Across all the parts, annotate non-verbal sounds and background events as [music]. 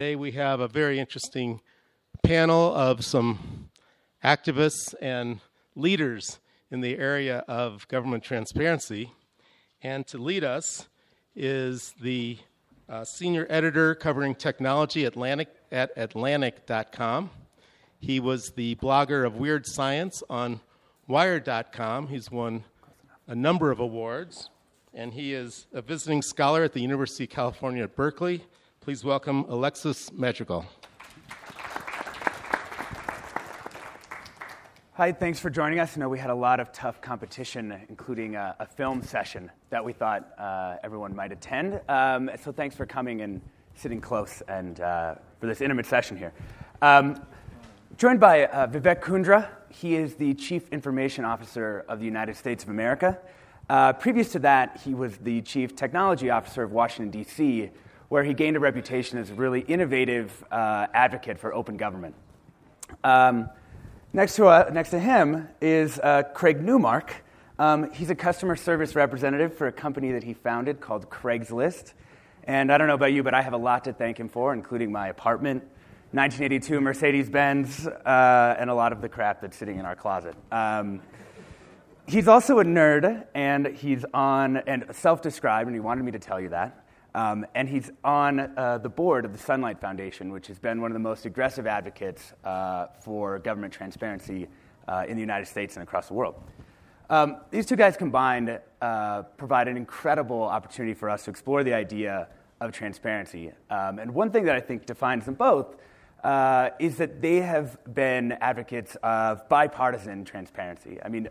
Today we have a very interesting panel of some activists and leaders in the area of government transparency. And to lead us is the uh, senior editor covering technology Atlantic, at Atlantic.com. He was the blogger of Wired Science on Wired.com. He's won a number of awards, and he is a visiting scholar at the University of California at Berkeley. Please welcome Alexis Madrigal. Hi, thanks for joining us. I know we had a lot of tough competition, including a, a film session that we thought uh, everyone might attend. Um, so thanks for coming and sitting close and uh, for this intimate session here. Um, joined by uh, Vivek Kundra. He is the Chief Information Officer of the United States of America. Uh, previous to that, he was the Chief Technology Officer of Washington, D.C., where he gained a reputation as a really innovative uh, advocate for open government. Um, Next to, uh, next to him is uh, Craig Newmark. Um, he's a customer service representative for a company that he founded called Craigslist. And I don't know about you, but I have a lot to thank him for, including my apartment, 1982 Mercedes Benz, uh, and a lot of the crap that's sitting in our closet. Um, he's also a nerd, and he's on, and self described, and he wanted me to tell you that. Um, and he's on uh, the board of the Sunlight Foundation, which has been one of the most aggressive advocates uh, for government transparency uh, in the United States and across the world. Um, these two guys combined uh, provide an incredible opportunity for us to explore the idea of transparency. Um, and one thing that I think defines them both uh, is that they have been advocates of bipartisan transparency. I mean,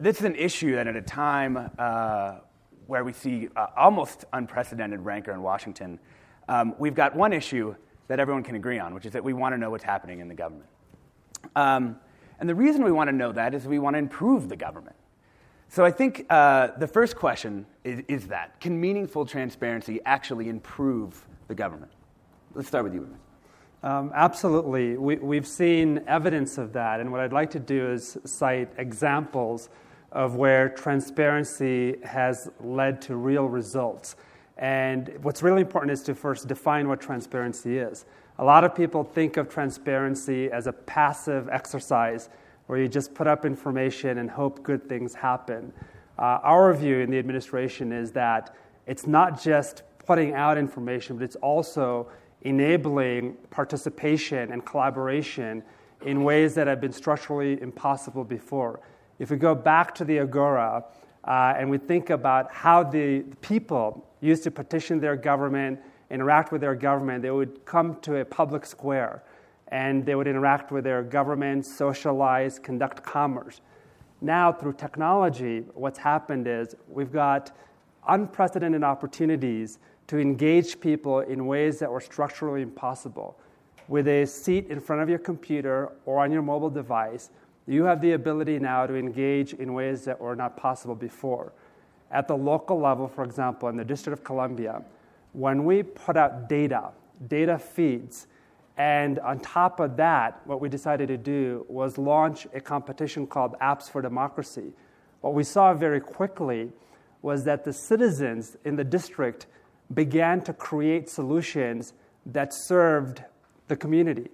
this is an issue that at a time uh, where we see uh, almost unprecedented rancor in Washington, um, we've got one issue that everyone can agree on, which is that we want to know what's happening in the government. Um, and the reason we want to know that is we want to improve the government. So I think uh, the first question is, is, that can meaningful transparency actually improve the government? Let's start with you. Um, absolutely. We, have seen evidence of that. And what I'd like to do is cite examples of where transparency has led to real results. And what's really important is to first define what transparency is. A lot of people think of transparency as a passive exercise where you just put up information and hope good things happen. Uh, our view in the administration is that it's not just putting out information, but it's also enabling participation and collaboration in ways that have been structurally impossible before. If we go back to the Agora uh, and we think about how the people used to petition their government, interact with their government, they would come to a public square and they would interact with their government, socialize, conduct commerce. Now, through technology, what's happened is we've got unprecedented opportunities to engage people in ways that were structurally impossible. With a seat in front of your computer or on your mobile device, you have the ability now to engage in ways that were not possible before. At the local level, for example, in the District of Columbia, when we put out data, data feeds, and on top of that, what we decided to do was launch a competition called Apps for Democracy. What we saw very quickly was that the citizens in the district began to create solutions that served the community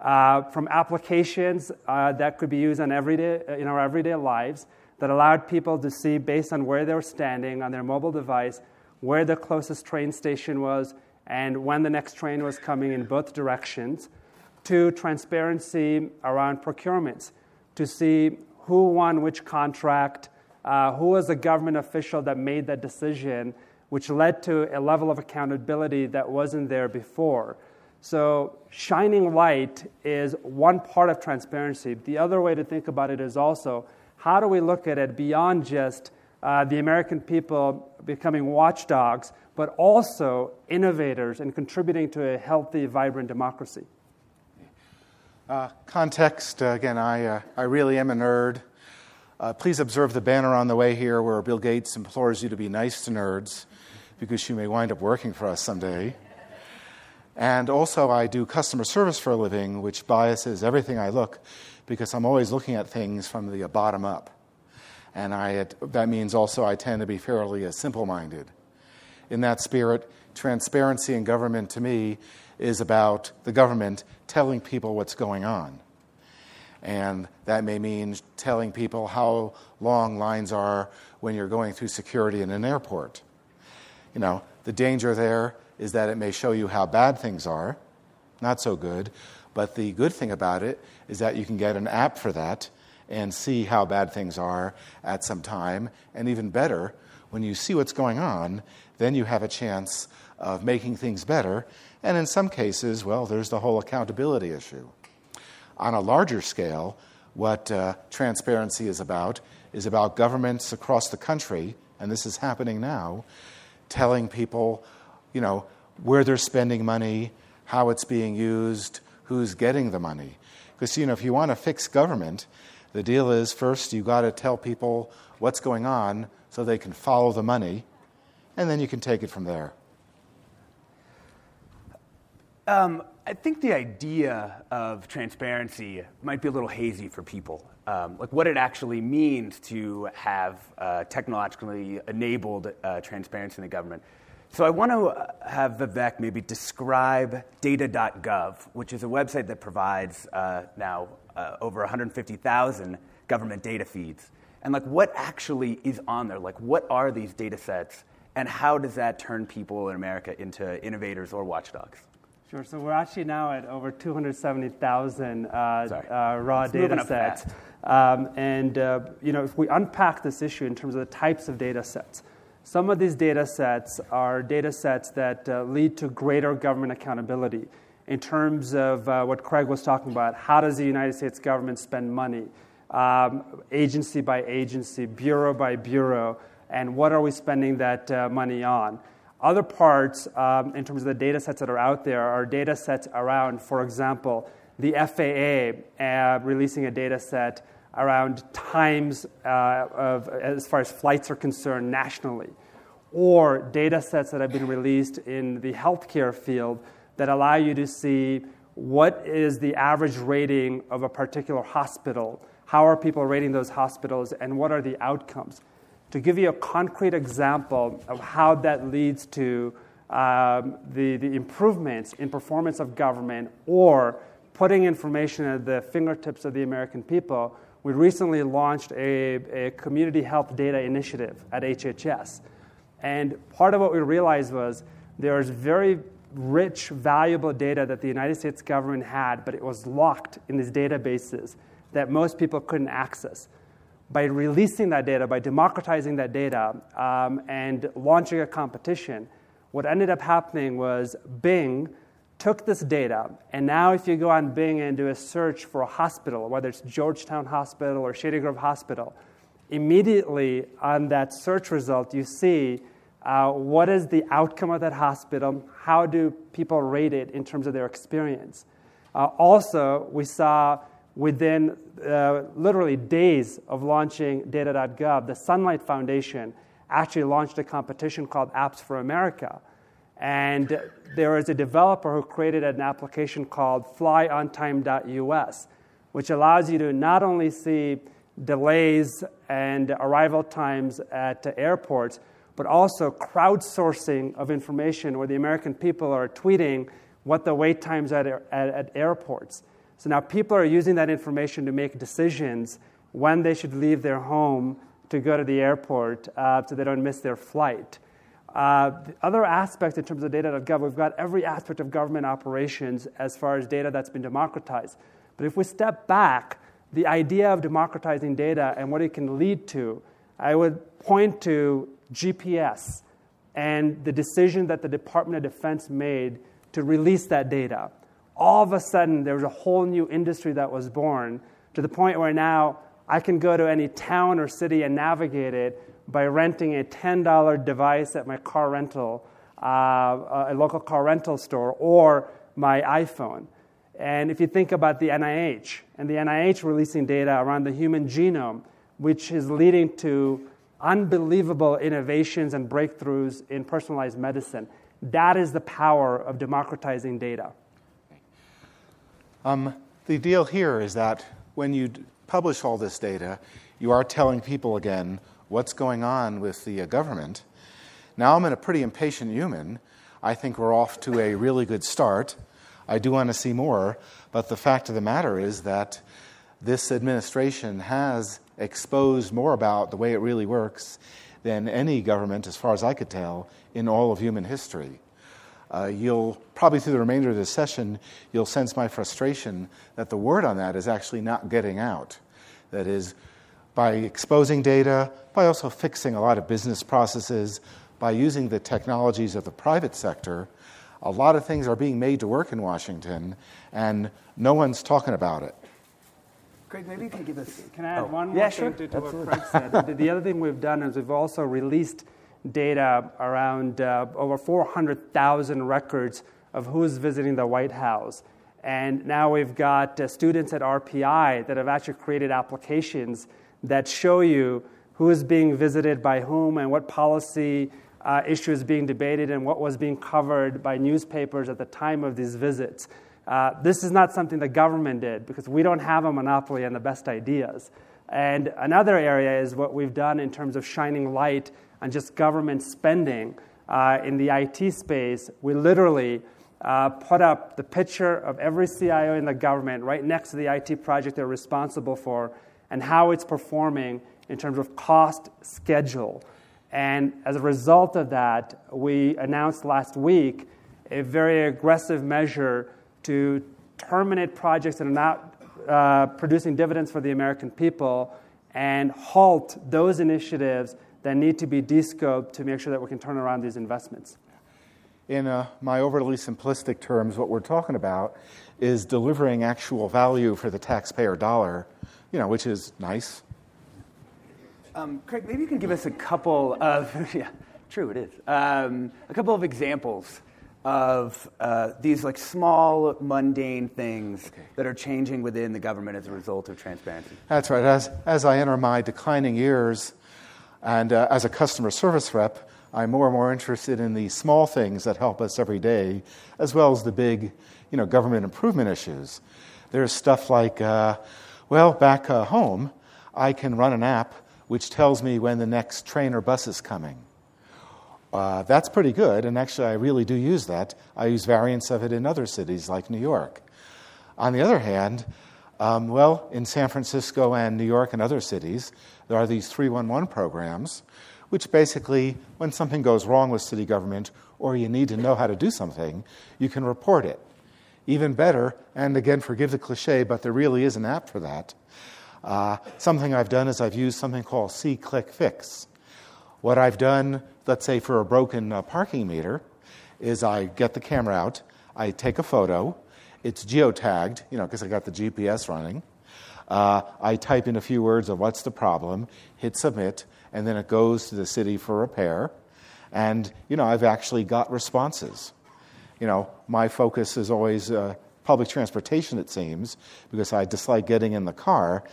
uh, from applications uh, that could be used everyday, in our everyday lives that allowed people to see, based on where they were standing on their mobile device, where the closest train station was and when the next train was coming in both directions, to transparency around procurements, to see who won which contract, uh, who was the government official that made that decision, which led to a level of accountability that wasn't there before. So, shining light is one part of transparency. The other way to think about it is also how do we look at it beyond just uh, the American people becoming watchdogs, but also innovators and contributing to a healthy, vibrant democracy? Uh, context uh, again, I, uh, I really am a nerd. Uh, please observe the banner on the way here where Bill Gates implores you to be nice to nerds because you may wind up working for us someday. And also, I do customer service for a living, which biases everything I look because I'm always looking at things from the bottom up. And I, that means also I tend to be fairly uh, simple minded. In that spirit, transparency in government to me is about the government telling people what's going on. And that may mean telling people how long lines are when you're going through security in an airport. You know, the danger there is that it may show you how bad things are, not so good. But the good thing about it is that you can get an app for that and see how bad things are at some time. And even better, when you see what's going on, then you have a chance of making things better. And in some cases, well, there's the whole accountability issue. On a larger scale, what uh, transparency is about is about governments across the country, and this is happening now, telling people, you know, where they're spending money, how it's being used, who's getting the money. Because, you know, if you want to fix government, the deal is first you got to tell people what's going on so they can follow the money, and then you can take it from there. Um, I think the idea of transparency might be a little hazy for people. Um, like what it actually means to have uh, technologically enabled uh, transparency in the government. So I want to have Vivek maybe describe data.gov, which is a website that provides uh, now uh, over 150,000 government data feeds. And like what actually is on there? Like what are these data sets and how does that turn people in America into innovators or watchdogs? Sure. So we're actually now at over 270,000 uh, uh, raw it's data sets. Um, and uh, you know, if we unpack this issue in terms of the types of data sets, some of these data sets are data sets that uh, lead to greater government accountability in terms of uh, what Craig was talking about. How does the United States government spend money? Um, agency by agency, bureau by bureau, and what are we spending that uh, money on? Other parts, um, in terms of the data sets that are out there, are data sets around, for example, the FAA uh, releasing a data set around times uh, of, as far as flights are concerned nationally, or data sets that have been released in the healthcare field that allow you to see what is the average rating of a particular hospital, how are people rating those hospitals, and what are the outcomes. To give you a concrete example of how that leads to um, the, the improvements in performance of government or putting information at the fingertips of the American people, we recently launched a, a community health data initiative at HHS. And part of what we realized was there's very rich, valuable data that the United States government had, but it was locked in these databases that most people couldn't access by releasing that data, by democratizing that data, um, and launching a competition, what ended up happening was Bing took this data, and now if you go on Bing and do a search for a hospital, whether it's Georgetown Hospital or Shady Grove Hospital, immediately on that search result, you see uh, what is the outcome of that hospital, how do people rate it in terms of their experience. Uh, also, we saw within uh, literally days of launching data.gov, the Sunlight Foundation actually launched a competition called Apps for America. And there is a developer who created an application called flyontime.us, which allows you to not only see delays and arrival times at airports, but also crowdsourcing of information where the American people are tweeting what the wait times at, at, at airports. So now people are using that information to make decisions when they should leave their home to go to the airport uh, so they don't miss their flight. Uh, the other aspects in terms of data.gov, we've got every aspect of government operations as far as data that's been democratized. But if we step back, the idea of democratizing data and what it can lead to, I would point to GPS and the decision that the Department of Defense made to release that data all of a sudden there was a whole new industry that was born to the point where now I can go to any town or city and navigate it by renting a $10 device at my car rental, uh, a local car rental store, or my iPhone. And if you think about the NIH, and the NIH releasing data around the human genome, which is leading to unbelievable innovations and breakthroughs in personalized medicine, that is the power of democratizing data. Um, the deal here is that when you publish all this data, you are telling people again what's going on with the uh, government. Now I'm in a pretty impatient human. I think we're off to a really good start. I do want to see more, but the fact of the matter is that this administration has exposed more about the way it really works than any government, as far as I could tell, in all of human history. Uh, you'll probably through the remainder of this session, you'll sense my frustration that the word on that is actually not getting out. That is, by exposing data, by also fixing a lot of business processes, by using the technologies of the private sector, a lot of things are being made to work in Washington, and no one's talking about it. Greg, maybe you can give us. Can I add oh. one more yeah, thing sure. to, to what Craig said? [laughs] the, the other thing we've done is we've also released data around uh, over 400,000 records of who's visiting the White House. And now we've got uh, students at RPI that have actually created applications that show you who is being visited by whom and what policy uh, is being debated and what was being covered by newspapers at the time of these visits. Uh, this is not something the government did because we don't have a monopoly on the best ideas. And another area is what we've done in terms of shining light on just government spending uh, in the IT space. We literally uh, put up the picture of every CIO in the government right next to the IT project they're responsible for and how it's performing in terms of cost, schedule. And as a result of that, we announced last week a very aggressive measure to terminate projects that are not uh, producing dividends for the American people and halt those initiatives that need to be descoped to make sure that we can turn around these investments. In uh, my overly simplistic terms, what we're talking about is delivering actual value for the taxpayer dollar, you know, which is nice. Um, Craig, maybe you can give us a couple of, [laughs] yeah, true, it is, um, a couple of examples of uh, these like small, mundane things okay. that are changing within the government as a result of transparency. That's right. As, as I enter my declining years and uh, as a customer service rep, I'm more and more interested in the small things that help us every day, as well as the big, you know, government improvement issues. There's stuff like, uh, well, back uh, home, I can run an app which tells me when the next train or bus is coming. Uh, that's pretty good, and actually, I really do use that. I use variants of it in other cities like New York. On the other hand, um, well, in San Francisco and New York and other cities, there are these 311 programs, which basically, when something goes wrong with city government or you need to know how to do something, you can report it. Even better, and again, forgive the cliche, but there really is an app for that. Uh, something I've done is I've used something called SeeClickFix. What I've done, let's say for a broken uh, parking meter, is I get the camera out, I take a photo, it's geotagged, you know, because I got the GPS running. Uh, I type in a few words of what's the problem, hit submit, and then it goes to the city for repair. And, you know, I've actually got responses. You know, my focus is always uh, public transportation, it seems, because I dislike getting in the car.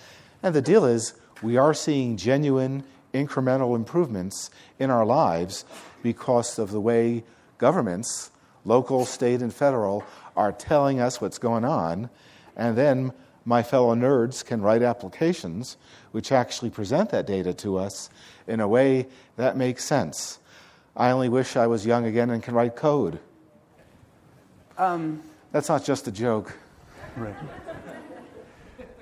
And the deal is, we are seeing genuine incremental improvements in our lives because of the way governments, local, state, and federal, are telling us what's going on. And then my fellow nerds can write applications which actually present that data to us in a way that makes sense. I only wish I was young again and can write code. Um, That's not just a joke. Right.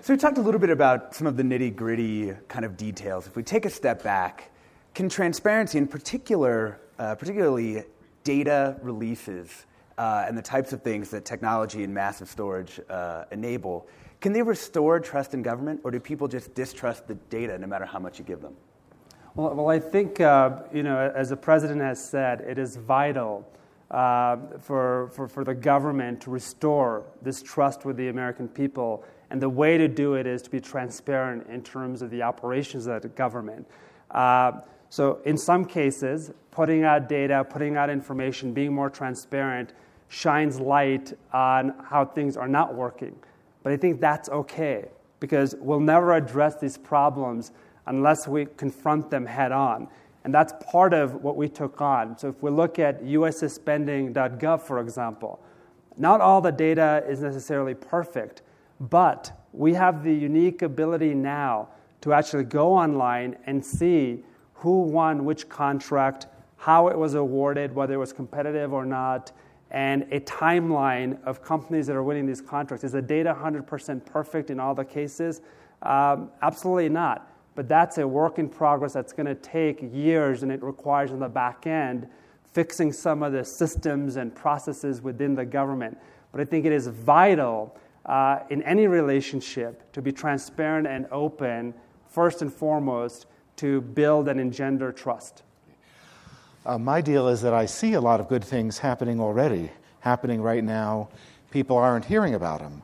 So we talked a little bit about some of the nitty gritty kind of details. If we take a step back, can transparency, in particular, uh, particularly data releases uh, and the types of things that technology and massive storage uh, enable, can they restore trust in government, or do people just distrust the data no matter how much you give them? Well, well I think, uh, you know, as the president has said, it is vital uh, for, for, for the government to restore this trust with the American people and the way to do it is to be transparent in terms of the operations of the government. Uh, so, in some cases, putting out data, putting out information, being more transparent shines light on how things are not working. But I think that's okay because we'll never address these problems unless we confront them head on. And that's part of what we took on. So if we look at usspending.gov, for example, not all the data is necessarily perfect, but we have the unique ability now to actually go online and see who won which contract, how it was awarded, whether it was competitive or not, and a timeline of companies that are winning these contracts. Is the data 100% perfect in all the cases? Um, absolutely not. But that's a work in progress that's going to take years, and it requires on the back end fixing some of the systems and processes within the government. But I think it is vital uh, in any relationship to be transparent and open, first and foremost, to build and engender trust. Uh, my deal is that I see a lot of good things happening already, happening right now. People aren't hearing about them.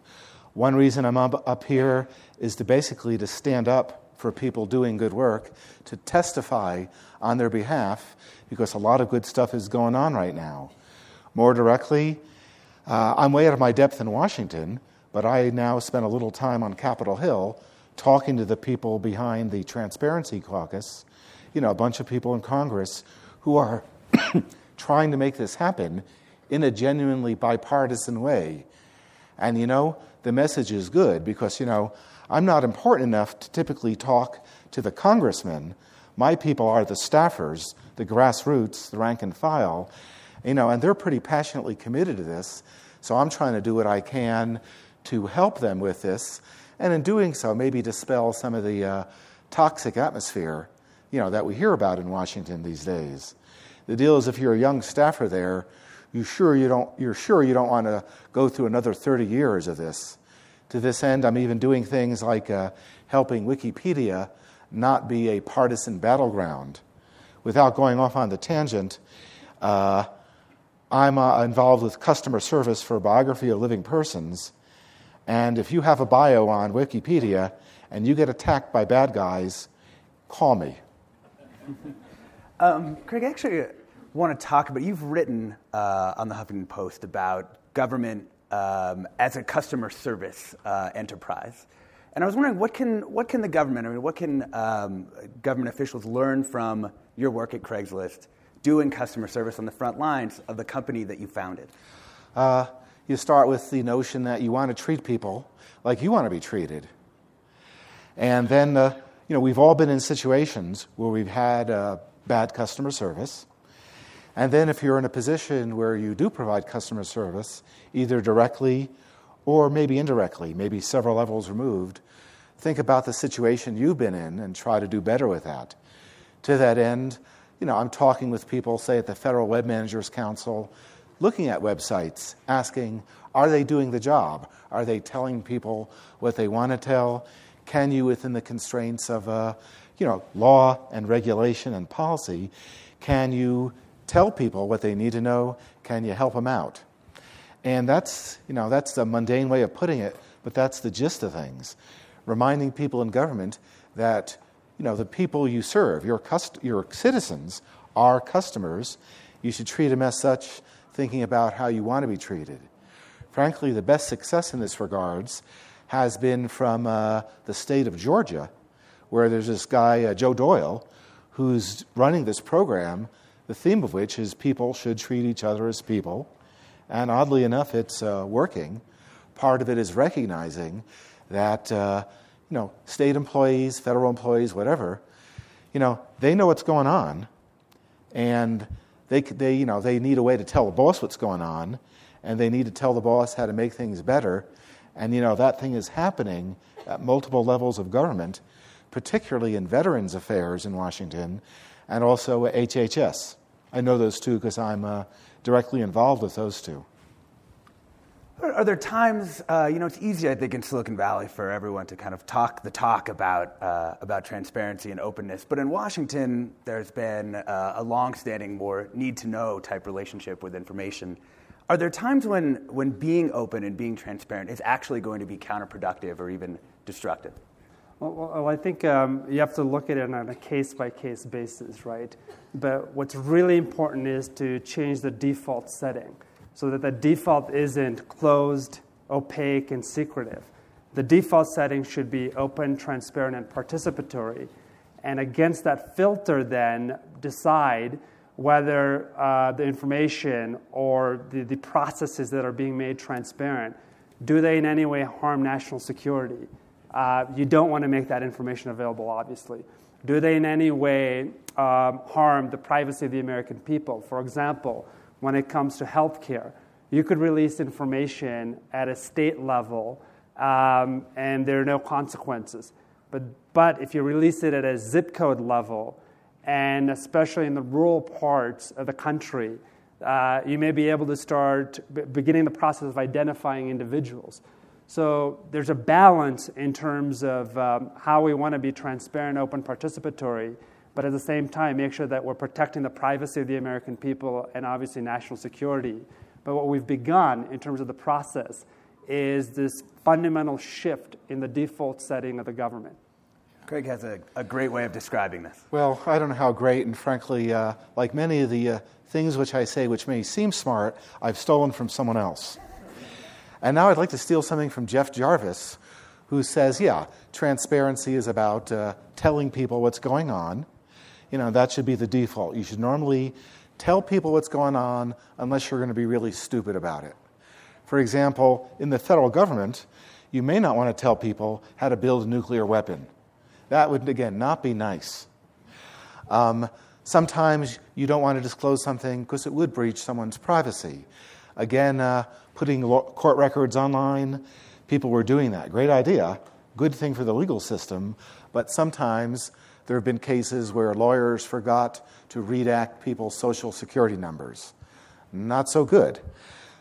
One reason I'm up, up here is to basically to stand up for people doing good work, to testify on their behalf, because a lot of good stuff is going on right now. More directly, uh, I'm way out of my depth in Washington, but I now spend a little time on Capitol Hill talking to the people behind the Transparency Caucus, you know, a bunch of people in Congress who are [coughs] trying to make this happen in a genuinely bipartisan way. And you know, the message is good because, you know, I'm not important enough to typically talk to the congressmen. My people are the staffers, the grassroots, the rank and file, you know, and they're pretty passionately committed to this. So I'm trying to do what I can to help them with this, and in doing so, maybe dispel some of the uh, toxic atmosphere you know, that we hear about in Washington these days. The deal is if you're a young staffer there, you sure you don't, you're sure you don't want to go through another 30 years of this. To this end, I'm even doing things like uh, helping Wikipedia not be a partisan battleground. Without going off on the tangent, uh, I'm uh, involved with customer service for biography of living persons. And if you have a bio on Wikipedia and you get attacked by bad guys, call me. [laughs] um, Craig, I actually want to talk about you've written uh, on the Huffington Post about government um, as a customer service uh, enterprise. And I was wondering, what can, what can the government, I mean, what can um, government officials learn from your work at Craigslist doing customer service on the front lines of the company that you founded? Uh, you start with the notion that you want to treat people like you want to be treated. And then uh, you know, we've all been in situations where we've had uh, bad customer service. And then, if you're in a position where you do provide customer service, either directly or maybe indirectly, maybe several levels removed, think about the situation you've been in and try to do better with that. To that end, you know, I'm talking with people, say at the Federal Web Managers Council, looking at websites, asking, are they doing the job? Are they telling people what they want to tell? can you, within the constraints of uh, you know, law and regulation and policy, can you tell people what they need to know? Can you help them out? And that's, you know, that's a mundane way of putting it, but that's the gist of things. Reminding people in government that you know, the people you serve, your, cust- your citizens, are customers. You should treat them as such, thinking about how you want to be treated. Frankly, the best success in this regards has been from uh, the state of Georgia, where there's this guy, uh, Joe Doyle, who's running this program, the theme of which is people should treat each other as people. And oddly enough, it's uh, working. Part of it is recognizing that, uh, you know, state employees, federal employees, whatever, you know, they know what's going on, and they, they, you know, they need a way to tell the boss what's going on, and they need to tell the boss how to make things better and you know, that thing is happening at multiple levels of government, particularly in Veterans Affairs in Washington and also HHS. I know those two because I'm uh, directly involved with those two. Are there times, uh, you know, it's easy, I think, in Silicon Valley for everyone to kind of talk the talk about, uh, about transparency and openness. But in Washington, there's been uh, a long-standing, more need-to-know type relationship with information. Are there times when, when being open and being transparent is actually going to be counterproductive or even destructive? Well, I think um, you have to look at it on a case by case basis, right? But what's really important is to change the default setting so that the default isn't closed, opaque, and secretive. The default setting should be open, transparent, and participatory. And against that filter, then decide whether uh, the information or the, the processes that are being made transparent, do they in any way harm national security? Uh, you don't want to make that information available, obviously. Do they in any way um, harm the privacy of the American people? For example, when it comes to health care, you could release information at a state level um, and there are no consequences. But, but if you release it at a zip code level, and especially in the rural parts of the country, uh, you may be able to start b- beginning the process of identifying individuals. So there's a balance in terms of um, how we want to be transparent, open, participatory, but at the same time, make sure that we're protecting the privacy of the American people and obviously national security. But what we've begun in terms of the process is this fundamental shift in the default setting of the government. Craig has a, a great way of describing this. Well, I don't know how great, and frankly, uh, like many of the uh, things which I say which may seem smart, I've stolen from someone else. And now I'd like to steal something from Jeff Jarvis, who says, yeah, transparency is about uh, telling people what's going on. You know, that should be the default. You should normally tell people what's going on unless you're going to be really stupid about it. For example, in the federal government, you may not want to tell people how to build a nuclear weapon. That would, again, not be nice. Um, sometimes you don't want to disclose something because it would breach someone's privacy. Again, uh, putting court records online, people were doing that. Great idea, good thing for the legal system, but sometimes there have been cases where lawyers forgot to redact people's social security numbers. Not so good.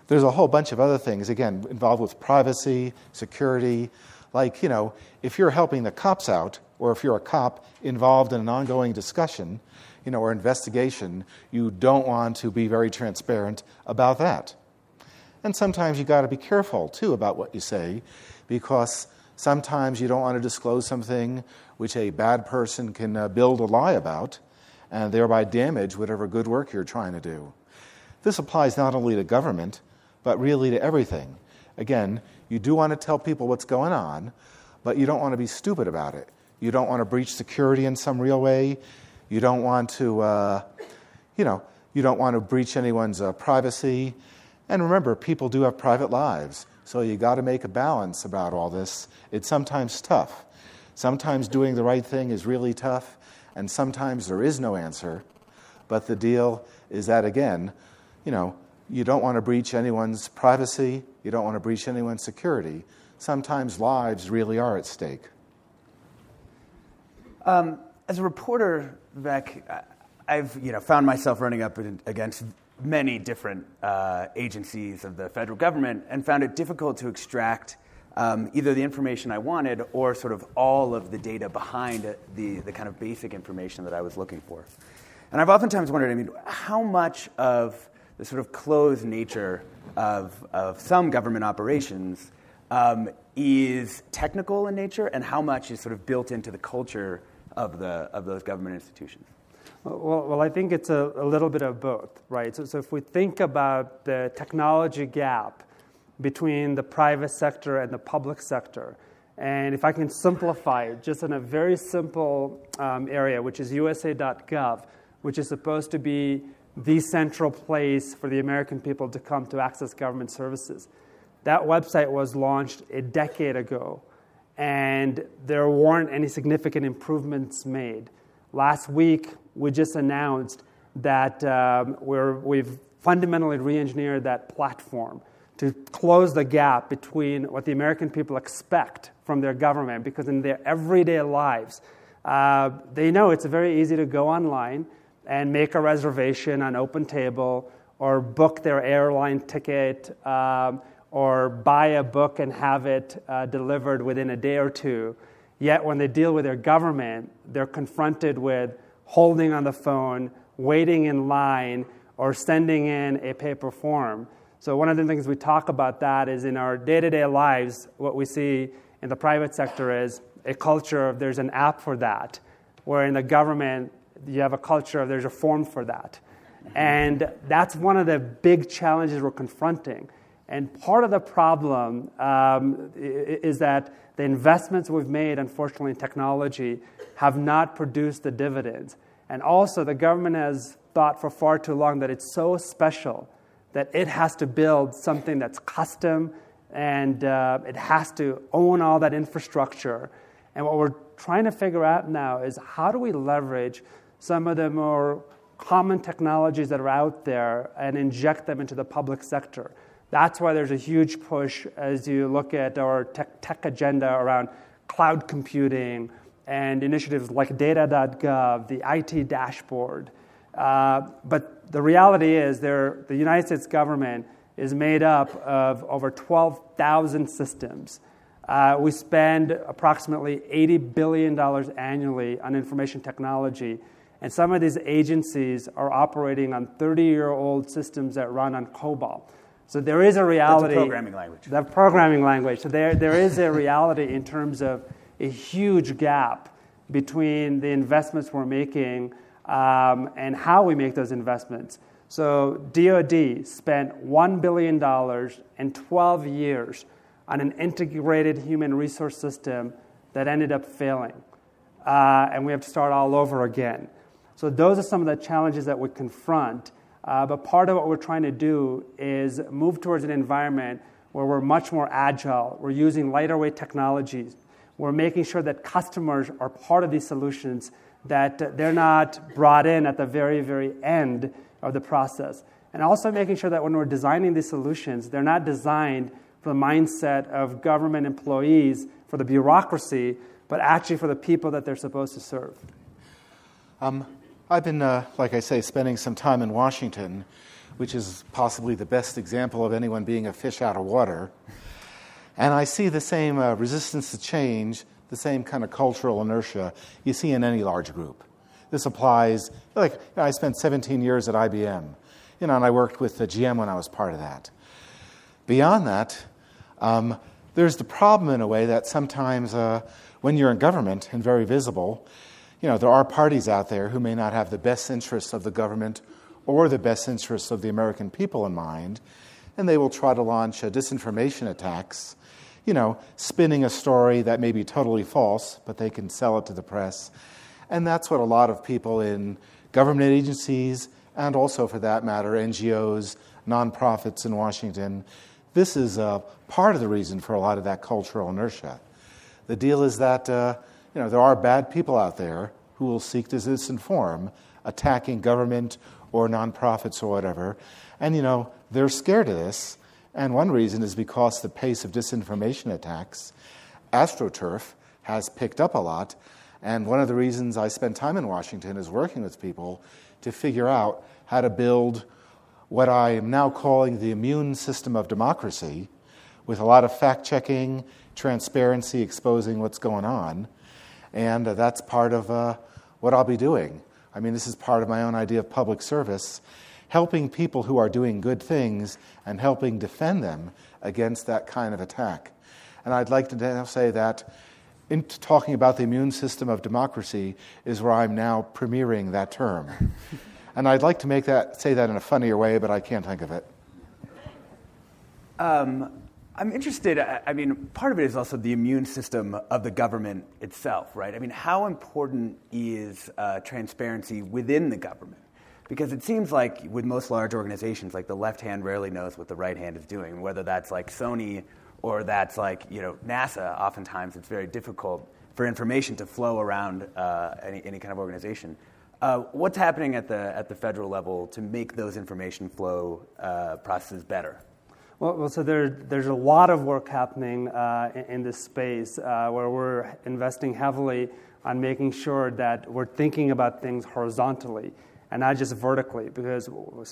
There's a whole bunch of other things, again, involved with privacy, security. Like, you know, if you're helping the cops out, or if you're a cop involved in an ongoing discussion, you know, or investigation, you don't want to be very transparent about that. And sometimes you got to be careful too about what you say, because sometimes you don't want to disclose something which a bad person can uh, build a lie about, and thereby damage whatever good work you're trying to do. This applies not only to government, but really to everything. Again, you do want to tell people what's going on, but you don't want to be stupid about it. You don't want to breach security in some real way. You don't want to, uh, you know, you don't want to breach anyone's uh, privacy. And remember, people do have private lives, so you got to make a balance about all this. It's sometimes tough. Sometimes doing the right thing is really tough, and sometimes there is no answer. But the deal is that, again, you know, you don't want to breach anyone's privacy, you don't want to breach anyone's security. Sometimes lives really are at stake. Um, as a reporter, Vivek, I've you know, found myself running up against many different uh, agencies of the federal government and found it difficult to extract um, either the information I wanted or sort of all of the data behind the, the kind of basic information that I was looking for. And I've oftentimes wondered, I mean, how much of the sort of closed nature of, of some government operations um, is technical in nature and how much is sort of built into the culture of, the, of those government institutions? Well, well, I think it's a, a little bit of both, right? So, so if we think about the technology gap between the private sector and the public sector, and if I can simplify it just in a very simple um, area, which is USA.gov, which is supposed to be the central place for the American people to come to access government services. That website was launched a decade ago, and there weren't any significant improvements made. Last week, we just announced that um, we have fundamentally re engineered that platform to close the gap between what the American people expect from their government, because in their everyday lives, uh, they know it's very easy to go online and make a reservation on OpenTable or book their airline ticket um, or buy a book and have it uh, delivered within a day or two. Yet, when they deal with their government, they're confronted with holding on the phone, waiting in line, or sending in a paper form. So, one of the things we talk about that is in our day to day lives, what we see in the private sector is a culture of there's an app for that, where in the government, you have a culture of there's a form for that. And that's one of the big challenges we're confronting. And part of the problem um, is that the investments we've made, unfortunately, in technology have not produced the dividends. And also, the government has thought for far too long that it's so special that it has to build something that's custom and uh, it has to own all that infrastructure. And what we're trying to figure out now is how do we leverage some of the more common technologies that are out there and inject them into the public sector. That's why there's a huge push as you look at our tech, tech agenda around cloud computing and initiatives like data.gov, the IT dashboard. Uh, but the reality is, the United States government is made up of over 12,000 systems. Uh, we spend approximately $80 billion annually on information technology. And some of these agencies are operating on 30 year old systems that run on COBOL. So there is a reality. That's a programming language. The programming language. So there, there is a reality in terms of a huge gap between the investments we're making um, and how we make those investments. So DoD spent $1 billion in 12 years on an integrated human resource system that ended up failing. Uh, and we have to start all over again. So those are some of the challenges that we confront. Uh, but part of what we're trying to do is move towards an environment where we're much more agile. We're using lighter weight technologies. We're making sure that customers are part of these solutions, that they're not brought in at the very, very end of the process. And also making sure that when we're designing these solutions, they're not designed for the mindset of government employees, for the bureaucracy, but actually for the people that they're supposed to serve. Um, I've been, uh, like I say, spending some time in Washington, which is possibly the best example of anyone being a fish out of water. And I see the same uh, resistance to change, the same kind of cultural inertia you see in any large group. This applies, like, you know, I spent 17 years at IBM, you know, and I worked with the GM when I was part of that. Beyond that, um, there's the problem in a way that sometimes uh, when you're in government and very visible, you know, there are parties out there who may not have the best interests of the government or the best interests of the American people in mind, and they will try to launch disinformation attacks, you know, spinning a story that may be totally false, but they can sell it to the press. And that's what a lot of people in government agencies, and also for that matter, NGOs, nonprofits in Washington, this is uh, part of the reason for a lot of that cultural inertia. The deal is that uh, you know, there are bad people out there who will seek to disinform, attacking government or nonprofits or whatever. And, you know, they're scared of this. And one reason is because the pace of disinformation attacks, AstroTurf, has picked up a lot. And one of the reasons I spend time in Washington is working with people to figure out how to build what I am now calling the immune system of democracy, with a lot of fact checking, transparency, exposing what's going on. And uh, that's part of uh, what I'll be doing. I mean, this is part of my own idea of public service, helping people who are doing good things and helping defend them against that kind of attack. And I'd like to now say that in talking about the immune system of democracy is where I'm now premiering that term. [laughs] And I'd like to make that say that in a funnier way, but I can't think of it. Um, I'm interested. I mean, part of it is also the immune system of the government itself, right? I mean, how important is uh, transparency within the government? Because it seems like with most large organizations, like the left hand rarely knows what the right hand is doing, whether that's like Sony or that's like you know NASA. Oftentimes, it's very difficult for information to flow around uh, any, any kind of organization. Uh, what's happening at the, at the federal level to make those information flow uh, processes better? Well, so there, there's a lot of work happening uh, in, in, this space uh, where we're investing heavily on making sure that we're thinking about things horizontally and not just vertically. Because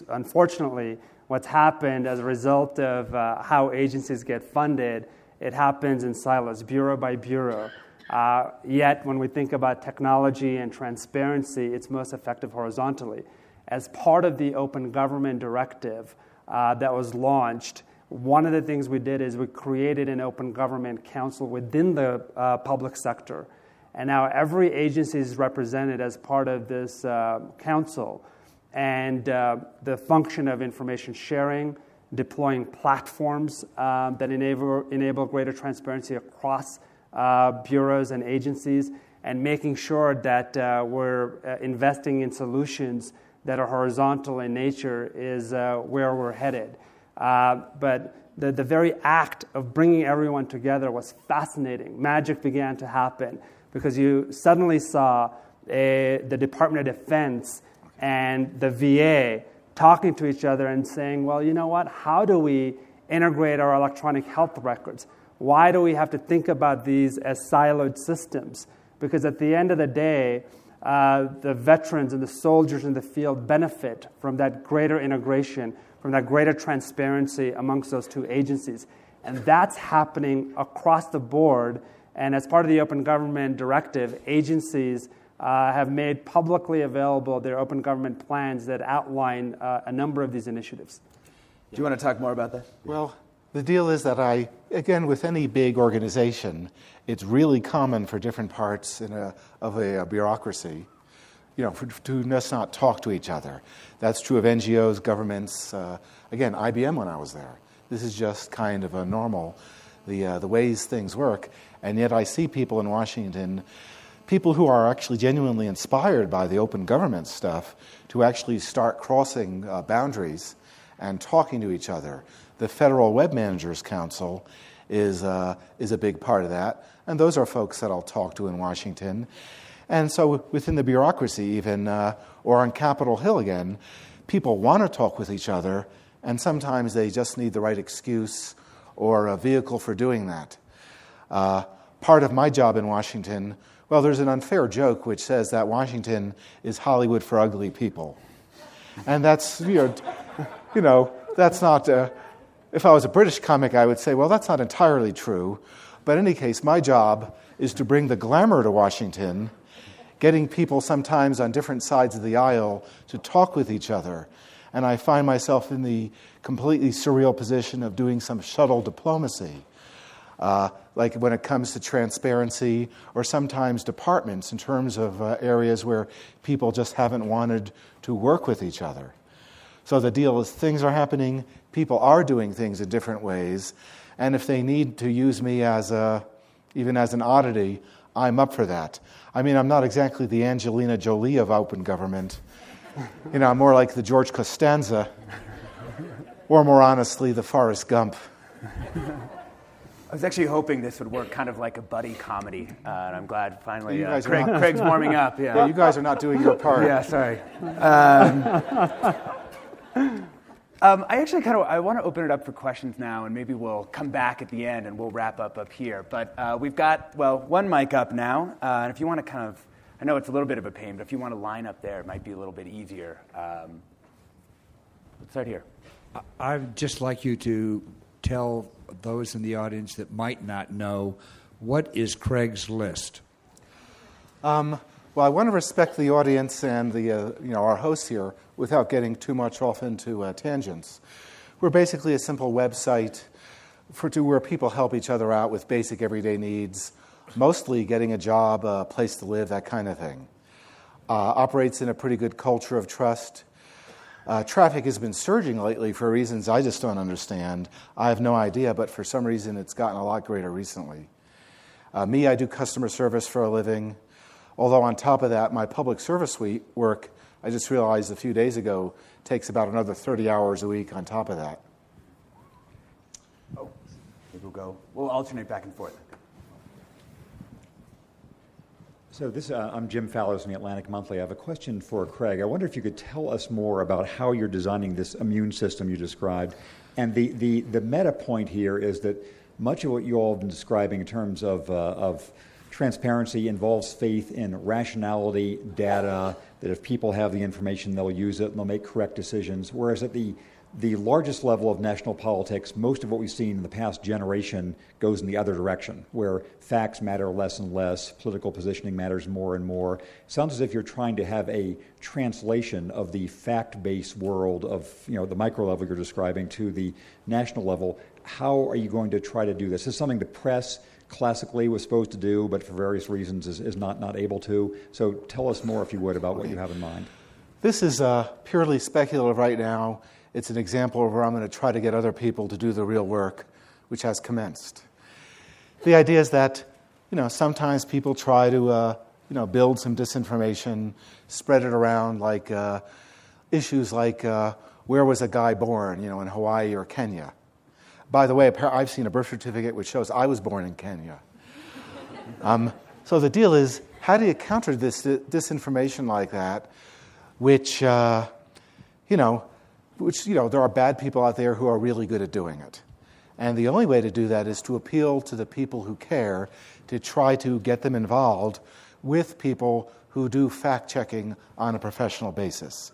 unfortunately, what's happened as a result of uh, how agencies get funded, it happens in silos, bureau by bureau. Uh, yet, when we think about technology and transparency, it's most effective horizontally. As part of the Open Government Directive uh, that was launched, one of the things we did is we created an Open Government Council within the uh, public sector. And now every agency is represented as part of this uh, council. And uh, the function of information sharing, deploying platforms um, that enable, enable greater transparency across uh, bureaus and agencies and making sure that uh, we're uh, investing in solutions that are horizontal in nature is uh, where we're headed. Uh, but the, the very act of bringing everyone together was fascinating. Magic began to happen because you suddenly saw a, the Department of Defense and the VA talking to each other and saying, well, you know what? How do we integrate our electronic health records? Why do we have to think about these as siloed systems? Because at the end of the day, uh, the veterans and the soldiers in the field benefit from that greater integration, from that greater transparency amongst those two agencies. And that's happening across the board. And as part of the Open Government Directive, agencies uh, have made publicly available their open government plans that outline uh, a number of these initiatives. Do you want to talk more about that? Well, the deal is that I, again, with any big organization, it's really common for different parts a, of a, a, bureaucracy, you know, for, to just not talk to each other. That's true of NGOs, governments. Uh, again, IBM when I was there. This is just kind of a normal, the, uh, the ways things work. And yet I see people in Washington people who are actually genuinely inspired by the open government stuff to actually start crossing uh, boundaries and talking to each other. The Federal Web Managers Council is, uh, is a big part of that, and those are folks that I'll talk to in Washington. And so within the bureaucracy, even, uh, or on Capitol Hill again, people want to talk with each other, and sometimes they just need the right excuse or a vehicle for doing that. Uh, part of my job in Washington well, there's an unfair joke which says that Washington is Hollywood for ugly people. And that's, you know, you know that's not, uh, if I was a British comic, I would say, well, that's not entirely true. But in any case, my job is to bring the glamour to Washington, getting people sometimes on different sides of the aisle to talk with each other. And I find myself in the completely surreal position of doing some shuttle diplomacy uh, like when it comes to transparency, or sometimes departments in terms of uh, areas where people just haven't wanted to work with each other. So the deal is things are happening, people are doing things in different ways, and if they need to use me as a, even as an oddity, I'm up for that. I mean, I'm not exactly the Angelina Jolie of open government. You know, I'm more like the George Costanza, or more honestly, the Forrest Gump. I was actually hoping this would work kind of like a buddy comedy, uh, and I'm glad finally uh, Craig, not, Craig's warming up. Yeah. yeah. you guys are not doing your part. [laughs] yeah, sorry. [laughs] Um, um, I actually kind of I want to open it up for questions now, and maybe we'll come back at the end and we'll wrap up up here. But uh, we've got well one mic up now, uh, and if you want to kind of, I know it's a little bit of a pain, but if you want to line up there, it might be a little bit easier. Um, let's start here. I'd just like you to tell those in the audience that might not know what is Craigslist? Um, well, I want to respect the audience and the, uh, you know, our hosts here without getting too much off into uh, tangents. We're basically a simple website for to where people help each other out with basic everyday needs, mostly getting a job, a place to live, that kind of thing. Uh, operates in a pretty good culture of trust. Uh, traffic has been surging lately for reasons I just don't understand. I have no idea, but for some reason it's gotten a lot greater recently. Uh, me, I do customer service for a living. Although, on top of that, my public service work, I just realized a few days ago, takes about another 30 hours a week on top of that. Oh, we'll go. We'll alternate back and forth. So this, uh, I'm Jim Fallows from the Atlantic Monthly. I have a question for Craig. I wonder if you could tell us more about how you're designing this immune system you described. And the, the, the meta point here is that much of what you all have been describing in terms of, uh, of transparency involves faith in rationality, data, that if people have the information, they'll use it and they'll make correct decisions. Whereas at the the largest level of national politics, most of what we've seen in the past generation goes in the other direction, where facts matter less and less, political positioning matters more and more. Sounds as if you're trying to have a translation of the fact-based world of you know the micro level you're describing to the national level. How are you going to try to do this? This is something the press classically was supposed to do, but for various reasons is, is not, not able to. So tell us more, if you would, about what you have in mind. This is uh, purely speculative right now it's an example of where I'm going to try to get other people to do the real work, which has commenced. The idea is that, you know, sometimes people try to, uh, you know, build some disinformation, spread it around, like uh, issues like uh, where was a guy born, you know, in Hawaii or Kenya. By the way, I've seen a birth certificate which shows I was born in Kenya. Um, so the deal is, how do you counter this disinformation like that, which, uh, you know, which, you know, there are bad people out there who are really good at doing it. And the only way to do that is to appeal to the people who care, to try to get them involved with people who do fact checking on a professional basis.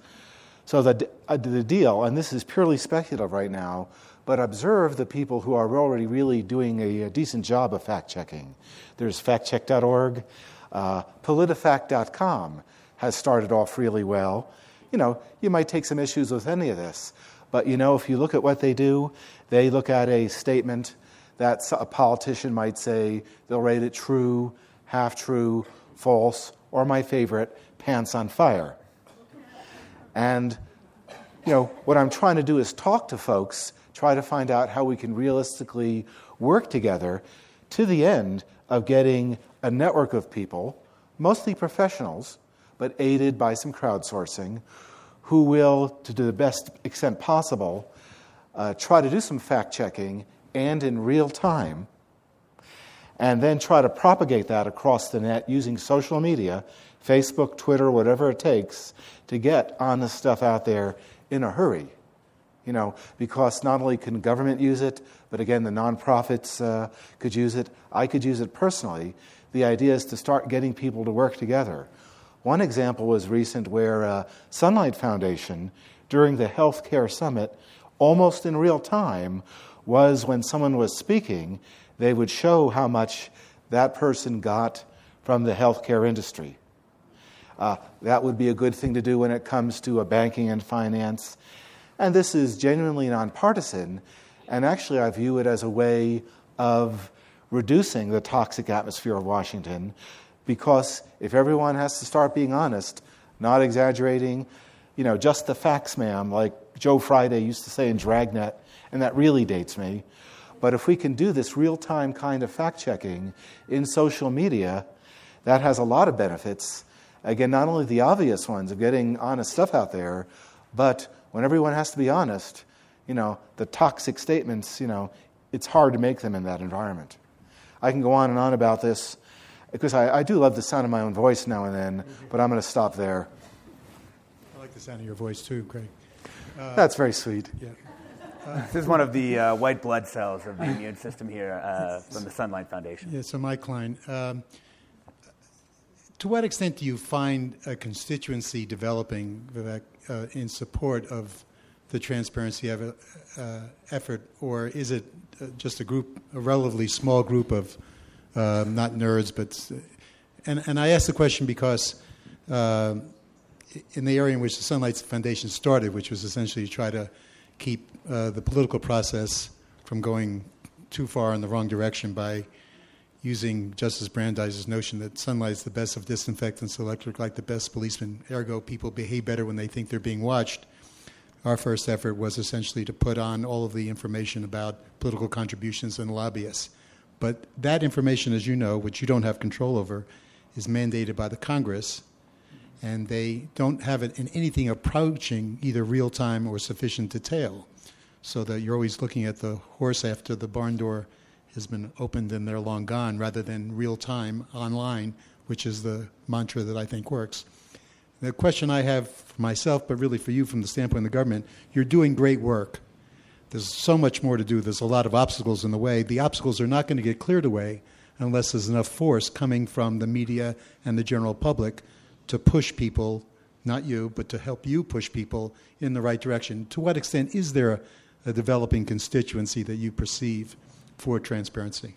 So the, uh, the deal, and this is purely speculative right now, but observe the people who are already really doing a, a decent job of fact checking. There's factcheck.org, uh, politifact.com has started off really well. You know, you might take some issues with any of this, but you know, if you look at what they do, they look at a statement that a politician might say, they'll rate it true, half true, false, or my favorite, pants on fire. And, you know, what I'm trying to do is talk to folks, try to find out how we can realistically work together to the end of getting a network of people, mostly professionals, but aided by some crowdsourcing, who will, to the best extent possible, uh, try to do some fact checking and in real time, and then try to propagate that across the net using social media Facebook, Twitter, whatever it takes to get honest stuff out there in a hurry. You know, because not only can government use it, but again, the nonprofits uh, could use it. I could use it personally. The idea is to start getting people to work together. One example was recent where uh, Sunlight Foundation, during the healthcare summit, almost in real time, was when someone was speaking, they would show how much that person got from the healthcare industry. Uh, that would be a good thing to do when it comes to a banking and finance. And this is genuinely nonpartisan, and actually, I view it as a way of reducing the toxic atmosphere of Washington because if everyone has to start being honest, not exaggerating, you know, just the facts, ma'am, like Joe Friday used to say in Dragnet, and that really dates me. But if we can do this real time kind of fact checking in social media, that has a lot of benefits. Again, not only the obvious ones of getting honest stuff out there, but when everyone has to be honest, you know, the toxic statements, you know, it's hard to make them in that environment. I can go on and on about this because I, I do love the sound of my own voice now and then, but I'm going to stop there. I like the sound of your voice too, Craig. Uh, That's very sweet. Yeah. Uh, [laughs] this is one of the uh, white blood cells of the immune system here uh, from the Sunlight Foundation. Yeah, so Mike Klein. Um, to what extent do you find a constituency developing, Vivek, uh, in support of the transparency ev- uh, effort, or is it uh, just a group, a relatively small group of uh, not nerds, but and and I ask the question because uh, in the area in which the Sunlight Foundation started, which was essentially to try to keep uh, the political process from going too far in the wrong direction by using Justice Brandeis's notion that sunlight is the best of disinfectants, electric like the best policeman. Ergo, people behave better when they think they're being watched. Our first effort was essentially to put on all of the information about political contributions and lobbyists. But that information, as you know, which you don't have control over, is mandated by the Congress, and they don't have it in anything approaching either real time or sufficient detail. So that you're always looking at the horse after the barn door has been opened and they're long gone rather than real time online, which is the mantra that I think works. The question I have for myself, but really for you from the standpoint of the government, you're doing great work. There's so much more to do. There's a lot of obstacles in the way. The obstacles are not going to get cleared away unless there's enough force coming from the media and the general public to push people, not you, but to help you push people in the right direction. To what extent is there a, a developing constituency that you perceive for transparency?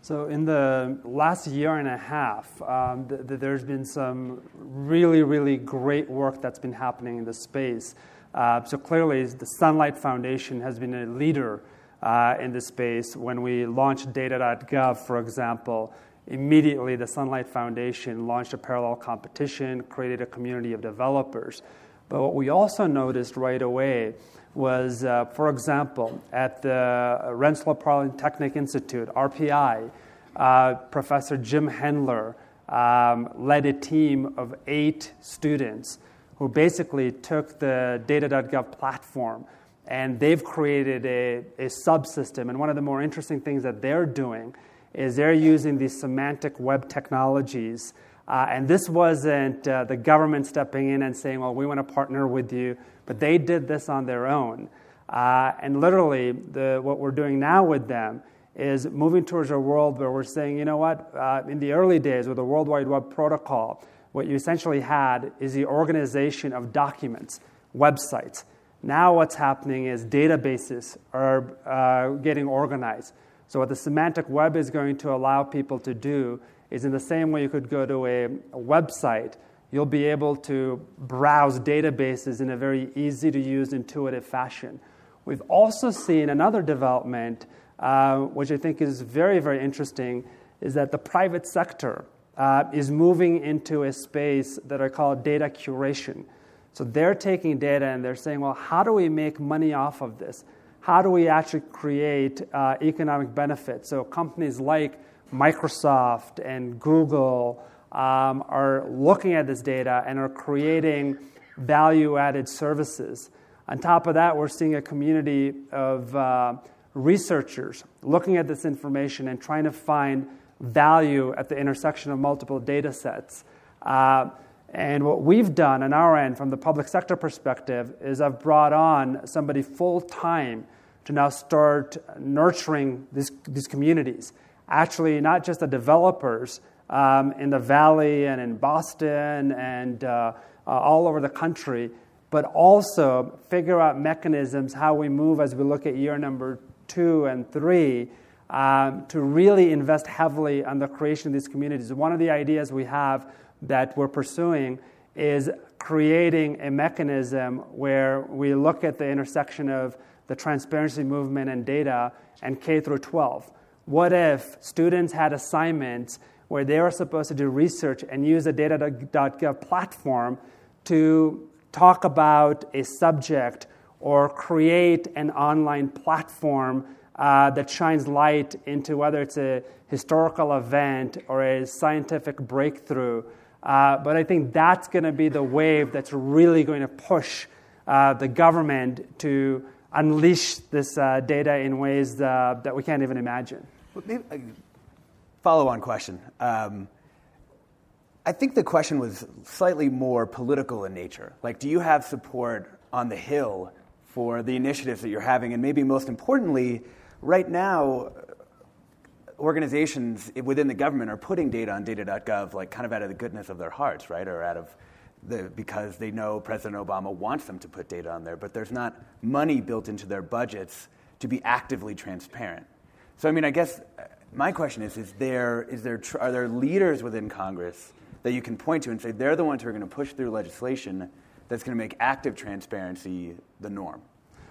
So, in the last year and a half, um, th- th- there's been some really, really great work that's been happening in the space. Uh, so, clearly, the Sunlight Foundation has been a leader uh, in the space. When we launched data.gov, for example, immediately the Sunlight Foundation launched a parallel competition, created a community of developers. But what we also noticed right away was, uh, for example, at the Rensselaer Polytechnic Institute, RPI, uh, Professor Jim Hendler um, led a team of eight students who basically took the data.gov platform and they've created a, a subsystem. And one of the more interesting things that they're doing is they're using these semantic web technologies. Uh, and this wasn't uh, the government stepping in and saying, well, we want to partner with you but they did this on their own. Uh, and literally, the, what we're doing now with them is moving towards a world where we're saying, you know what, uh, in the early days with the World Wide Web protocol, what you essentially had is the organization of documents, websites. Now, what's happening is databases are uh, getting organized. So, what the semantic web is going to allow people to do is in the same way you could go to a, a website, you'll be able to browse databases in a very easy to use, intuitive fashion. We've also seen another development, uh, which I think is very, very interesting, is that the private sector uh, is moving into a space that I call data curation. So they're taking data and they're saying, well, how do we make money off of this? How do we actually create uh, economic benefits? So companies like Microsoft and Google um, are looking at this data and are creating value added services. On top of that, we're seeing a community of uh, researchers looking at this information and trying to find value at the intersection of multiple data sets. Uh, and what we've done on our end from the public sector perspective is I've brought on somebody full time to now start nurturing this, these communities. Actually, not just the developers um, in the Valley and in Boston and uh, uh, all over the country, but also figure out mechanisms how we move as we look at year number two and three um, to really invest heavily on the creation of these communities. One of the ideas we have that we're pursuing is creating a mechanism where we look at the intersection of the transparency movement and data and K through 12. What if students had assignments where they were supposed to do research and use a data.gov platform to talk about a subject or create an online platform uh, that shines light into whether it's a historical event or a scientific breakthrough uh, but I think that's going to be the wave that's really going to push uh, the government to unleash this uh, data in ways uh, that we can't even imagine. Maybe, uh, follow on question. Um, I think the question was slightly more political in nature. Like, do you have support on the Hill for the initiatives that you're having? And maybe most importantly, right now, organizations within the government are putting data on data.gov like kind of out of the goodness of their hearts, right? Or out of the, because they know President Obama wants them to put data on there, but there's not money built into their budgets to be actively transparent. So, I mean, I guess my question is: Is there, is there, are there leaders within Congress that you can point to and say they're the ones who are going to push through legislation that's going to make active transparency the norm?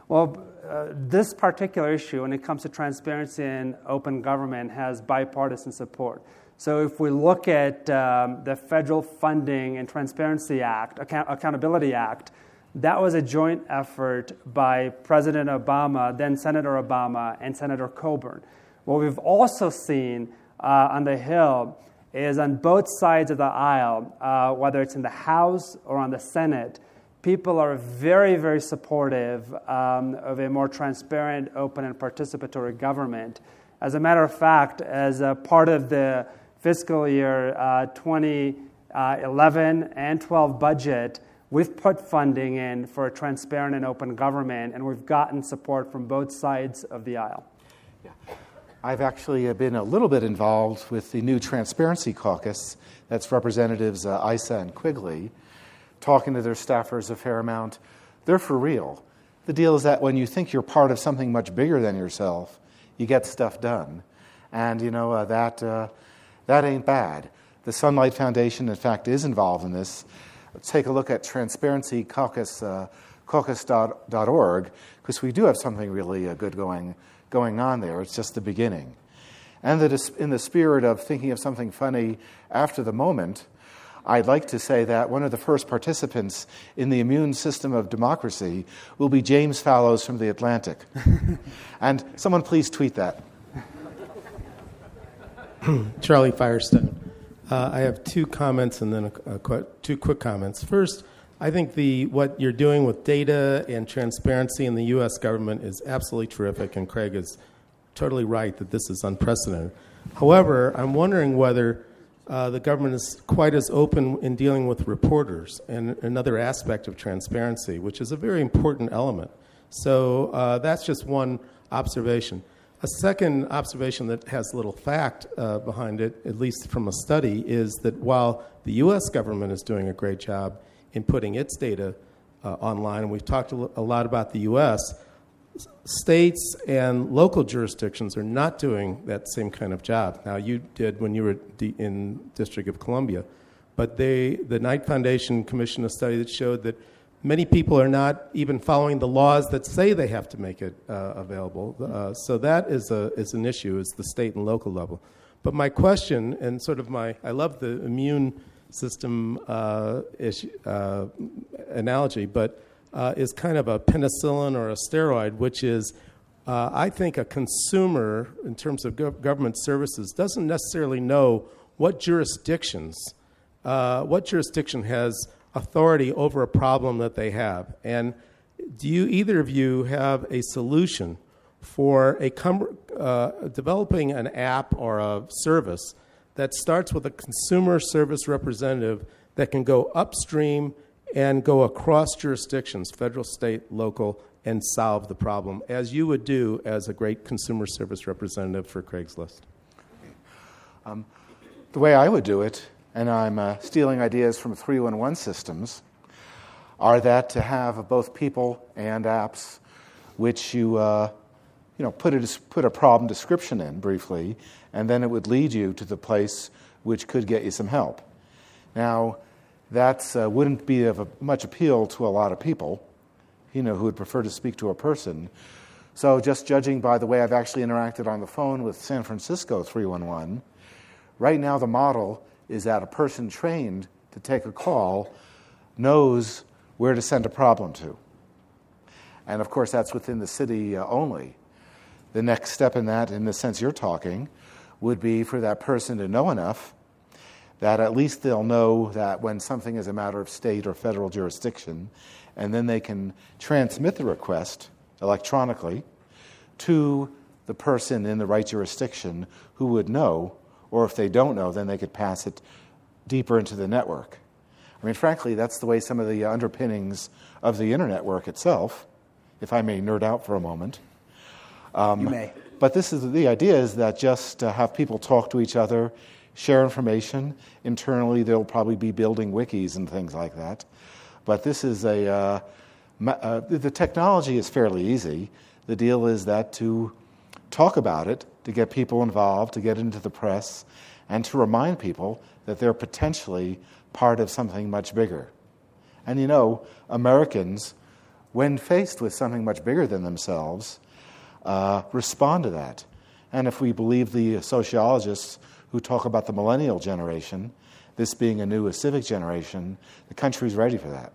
Well, uh, this particular issue, when it comes to transparency and open government, has bipartisan support. So, if we look at um, the Federal Funding and Transparency Act, Account- Accountability Act, that was a joint effort by President Obama, then Senator Obama, and Senator Coburn. What we've also seen uh, on the Hill is on both sides of the aisle, uh, whether it's in the House or on the Senate, people are very, very supportive um, of a more transparent, open, and participatory government. As a matter of fact, as a part of the fiscal year uh, 2011 and 12 budget, we've put funding in for a transparent and open government, and we've gotten support from both sides of the aisle. Yeah. I've actually uh, been a little bit involved with the new Transparency Caucus. That's Representatives uh, Issa and Quigley talking to their staffers a fair amount. They're for real. The deal is that when you think you're part of something much bigger than yourself, you get stuff done. And, you know, uh, that, uh, that ain't bad. The Sunlight Foundation, in fact, is involved in this. Let's take a look at Transparency Caucus, uh, caucus.org, because we do have something really uh, good going, going on there. It's just the beginning. And that in the spirit of thinking of something funny after the moment, I'd like to say that one of the first participants in the immune system of democracy will be James Fallows from The Atlantic. [laughs] and someone please tweet that. [clears throat] Charlie Firestone. Uh, I have two comments and then a, a, two quick comments. First, I think the what you're doing with data and transparency in the U.S. government is absolutely terrific, and Craig is totally right that this is unprecedented. However, I'm wondering whether uh, the government is quite as open in dealing with reporters and another aspect of transparency, which is a very important element. So uh, that's just one observation. A second observation that has little fact uh, behind it, at least from a study, is that while the U.S. government is doing a great job in putting its data uh, online, and we've talked a lot about the U.S., states and local jurisdictions are not doing that same kind of job. Now, you did when you were in District of Columbia, but they, the Knight Foundation commissioned a study that showed that many people are not even following the laws that say they have to make it uh, available. Uh, so that is, a, is an issue, is the state and local level. But my question, and sort of my, I love the immune system uh, uh, analogy, but uh, is kind of a penicillin or a steroid, which is, uh, I think, a consumer in terms of go- government services doesn't necessarily know what jurisdictions, what jurisdiction has authority over a problem that they have. And do you, either of you, have a solution for a com- uh, developing an app or a service that starts with a consumer service representative that can go upstream and go across jurisdictions, federal, state, local, and solve the problem, as you would do as a great consumer service representative for Craigslist? Um, the way I would do it and I'm uh, stealing ideas from 311 systems, are that to have both people and apps which you, uh, you know, put a, put a problem description in briefly, and then it would lead you to the place which could get you some help. Now, that uh, wouldn't be of a, much appeal to a lot of people, you know, who would prefer to speak to a person. So, just judging by the way I've actually interacted on the phone with San Francisco 311, right now the model is that a person trained to take a call knows where to send a problem to. And of course, that's within the city uh, only. The next step in that, in the sense you're talking, would be for that person to know enough that at least they'll know that when something is a matter of state or federal jurisdiction, and then they can transmit the request electronically to the person in the right jurisdiction who would know or if they don't know, then they could pass it deeper into the network. I mean, frankly, that's the way some of the underpinnings of the internet work itself, if I may nerd out for a moment. Um, you may. But this is the idea is that just to have people talk to each other, share information. Internally, they'll probably be building wikis and things like that. But this is a uh, uh, the technology is fairly easy. The deal is that to talk about it, to get people involved, to get into the press, and to remind people that they're potentially part of something much bigger. And you know, Americans, when faced with something much bigger than themselves, uh, respond to that. And if we believe the sociologists who talk about the millennial generation, this being a new civic generation, the country's ready for that.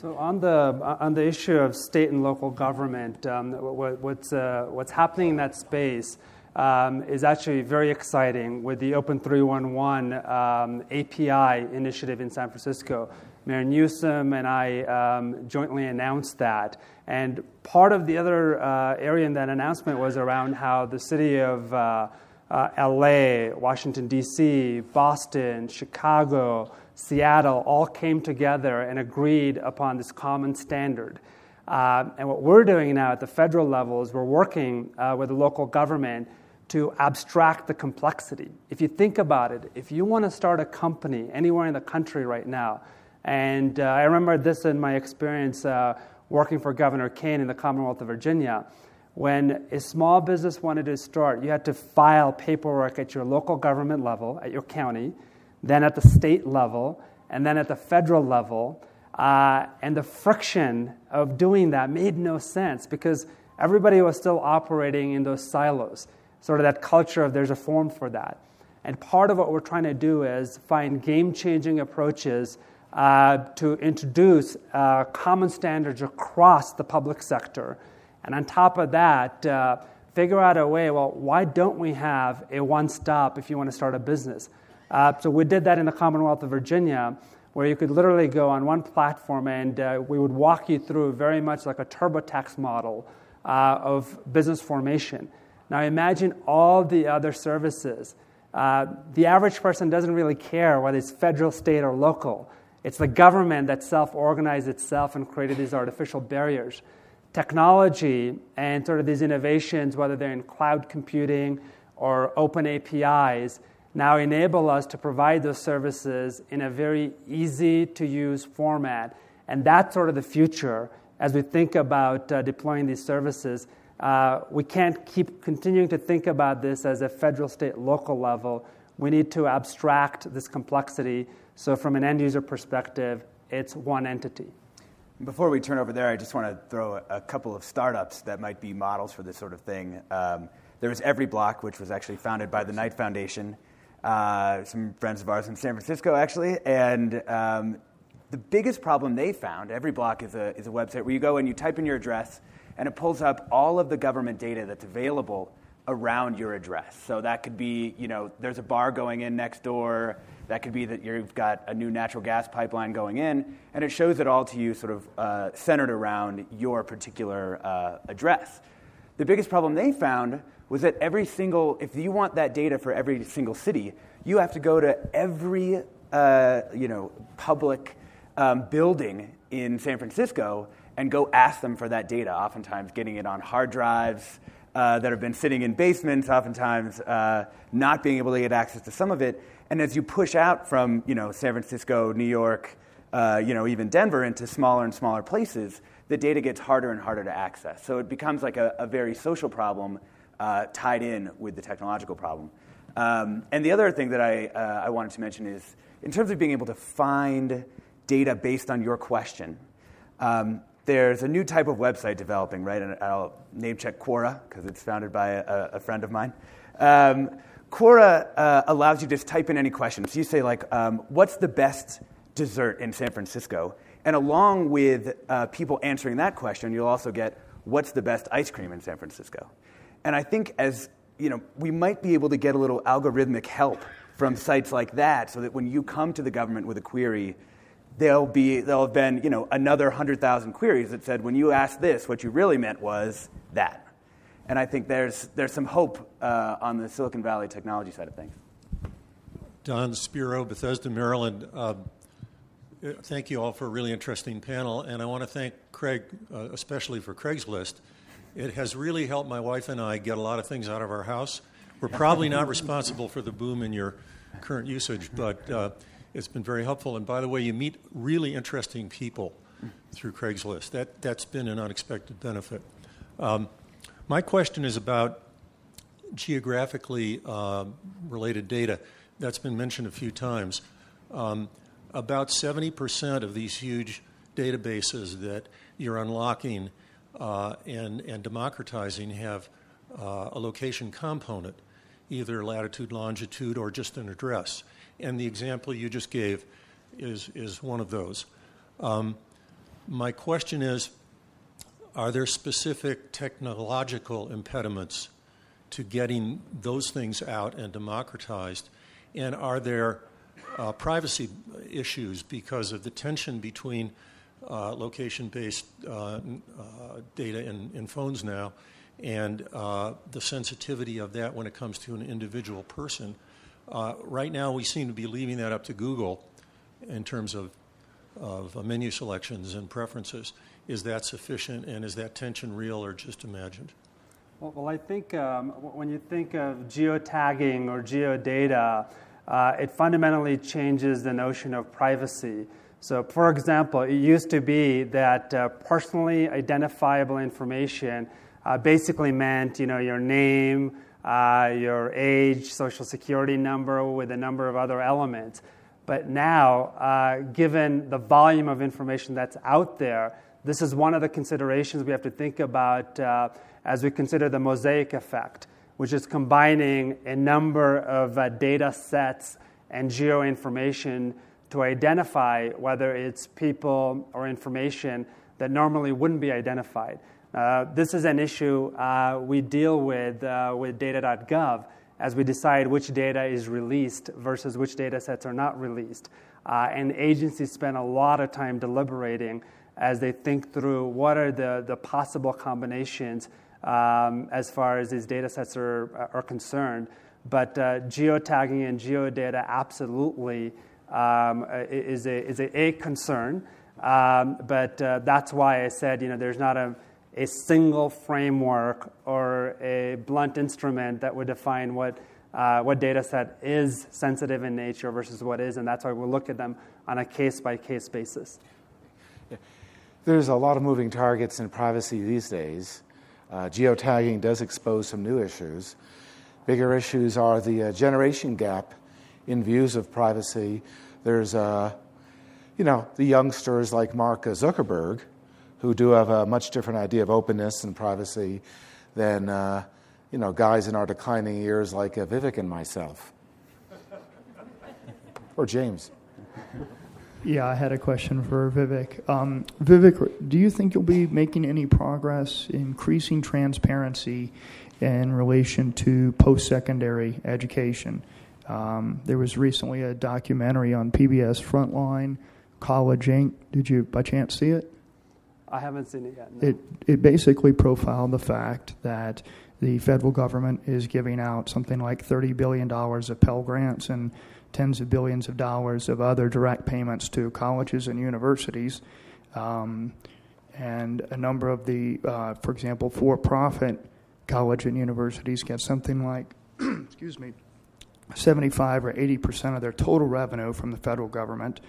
So on the on the issue of state and local government, um, what, what's uh, what's happening in that space um, is actually very exciting with the Open 311 um, API initiative in San Francisco. Mayor Newsom and I um, jointly announced that. And part of the other uh, area in that announcement was around how the city of uh, uh, LA, Washington, D.C., Boston, Chicago, Seattle all came together and agreed upon this common standard. Uh, and what we're doing now at the federal level is we're working uh, with the local government to abstract the complexity. If you think about it, if you want to start a company anywhere in the country right now, and uh, I remember this in my experience uh, working for Governor Kaine in the Commonwealth of Virginia. When a small business wanted to start, you had to file paperwork at your local government level, at your county then at the state level, and then at the federal level. Uh, and the friction of doing that made no sense because everybody was still operating in those silos, sort of that culture of there's a form for that. And part of what we're trying to do is find game changing approaches uh, to introduce uh, common standards across the public sector. And on top of that, uh, figure out a way well, why don't we have a one stop if you want to start a business? Uh, so we did that in the Commonwealth of Virginia, where you could literally go on one platform and uh, we would walk you through very much like a TurboTax model of business formation. Now imagine all the other services. The average person doesn't really care whether it's federal, state, or local. It's the government that self organized itself and created these artificial barriers. technology and sort of these innovations, whether they're in cloud computing or open APIs, now enable us to provide those services in a very easy to use format. And that's sort of the future as we think about uh, deploying these services. Uh, we can't keep continuing to think about this as a federal, state, local level. We need to abstract this complexity so, from an end user perspective, it's one entity. Before we turn over there, I just want to throw a, couple of startups that might be models for this sort of thing. Um, there was EveryBlock, which was actually founded by the Knight Foundation, uh, some friends of ours in San Francisco, actually. And um, the biggest problem they found, EveryBlock is a, is a website where you go and you type in your address, and it pulls up all of the government data that's available around your address. So that could be, you know, there's a bar going in next door. That could be that you've got a new natural gas pipeline going in, and it shows it all to you sort of uh, centered around your particular uh, address. The biggest problem they found was that every single, if you want that data for every single city, you have to go to every uh, you know, public um, building in San Francisco and go ask them for that data, oftentimes getting it on hard drives. Uh, that have been sitting in basements, oftentimes uh, not being able to get access to some of it. And as you push out from you know, San Francisco, New York, uh, you know, even Denver into smaller and smaller places, the data gets harder and harder to access. So it becomes like a, a very social problem uh, tied in with the technological problem. Um, and the other thing that I, uh, I wanted to mention is in terms of being able to find data based on your question, um, there's a new type of website developing, right? And I'll name check Quora because it's founded by a, a friend of mine. Um, Quora uh, allows you to just type in any question. So you say, like, um, what's the best dessert in San Francisco? And along with uh, people answering that question, you'll also get, what's the best ice cream in San Francisco? And I think as, you know, we might be able to get a little algorithmic help from sites like that so that when you come to the government with a query, there'll be there'll have been you know another 100,000 queries that said when you asked this what you really meant was that and I think there's, there's some hope uh, on the Silicon Valley technology side of things. Don Spiro, Bethesda, Maryland. Uh, thank you all for a really interesting panel, and I want to thank Craig, uh, especially for Craigslist. It has really helped my wife and I get a lot of things out of our house. We're probably not responsible for the boom in your current usage, but uh, it's been very helpful. And by the way, you meet really interesting people through Craigslist. That, that's been an unexpected benefit. Um, my question is about geographically uh, related data. That's been mentioned a few times. Um, about 70% of these huge databases that you're unlocking uh, and, and democratizing have uh, a location component, either latitude, longitude, or just an address. And the example you just gave is, is one of those. Um, my question is are there specific technological impediments to getting those things out and democratized? And are there uh, privacy issues because of the tension between uh, location based uh, uh, data in, in, phones now and uh, the sensitivity of that when it comes to an individual person? Uh, right now, we seem to be leaving that up to Google in terms of, of menu selections and preferences is that sufficient and is that tension real or just imagined? Well, well I think um, when you think of geotagging or geodata, uh, it fundamentally changes the notion of privacy. So, for example, it used to be that uh, personally identifiable information uh, basically meant, you know, your name, uh, your age, social security number, with a number of other elements. But now, uh, given the volume of information that's out there, this is one of the considerations we have to think about uh, as we consider the mosaic effect, which is combining a number of uh, data sets and geo information to identify whether it's people or information that normally wouldn't be identified. Uh, this is an issue uh, we deal with uh, with data.gov as we decide which data is released versus which data sets are not released. Uh, and agencies spend a lot of time deliberating as they think through what are the, the possible combinations um, as far as these data sets are, are concerned. But uh, geotagging and geodata absolutely um, is, a, is a, a concern. Um, but uh, that's why I said, you know, there's not a, a single framework or a blunt instrument that would define what, uh, what data set is sensitive in nature versus what is, and that's why we look at them on a case by case basis. There's a lot of moving targets in privacy these days. Uh, geotagging does expose some new issues. Bigger issues are the uh, generation gap in views of privacy. There's, uh, you know, the youngsters like Mark Zuckerberg who do have a much different idea of openness and privacy than, uh, you know, guys in our declining years like uh, Vivek and myself. [laughs] or James. Yeah, I had a question for Vivek. Um, Vivek, do you think you'll be making any progress increasing transparency in relation to post secondary education? Um, there was recently a documentary on PBS Frontline, College Inc. Did you by chance see it? I haven't seen it yet. No. It, it basically profiled the fact that the federal government is giving out something like $30 billion of Pell Grants and tens of billions of dollars of other direct payments to colleges and universities. Um, and a number of the, uh, for example, for profit college and universities get something like, [clears throat] excuse me, 75 or 80 percent of their total revenue from the federal government.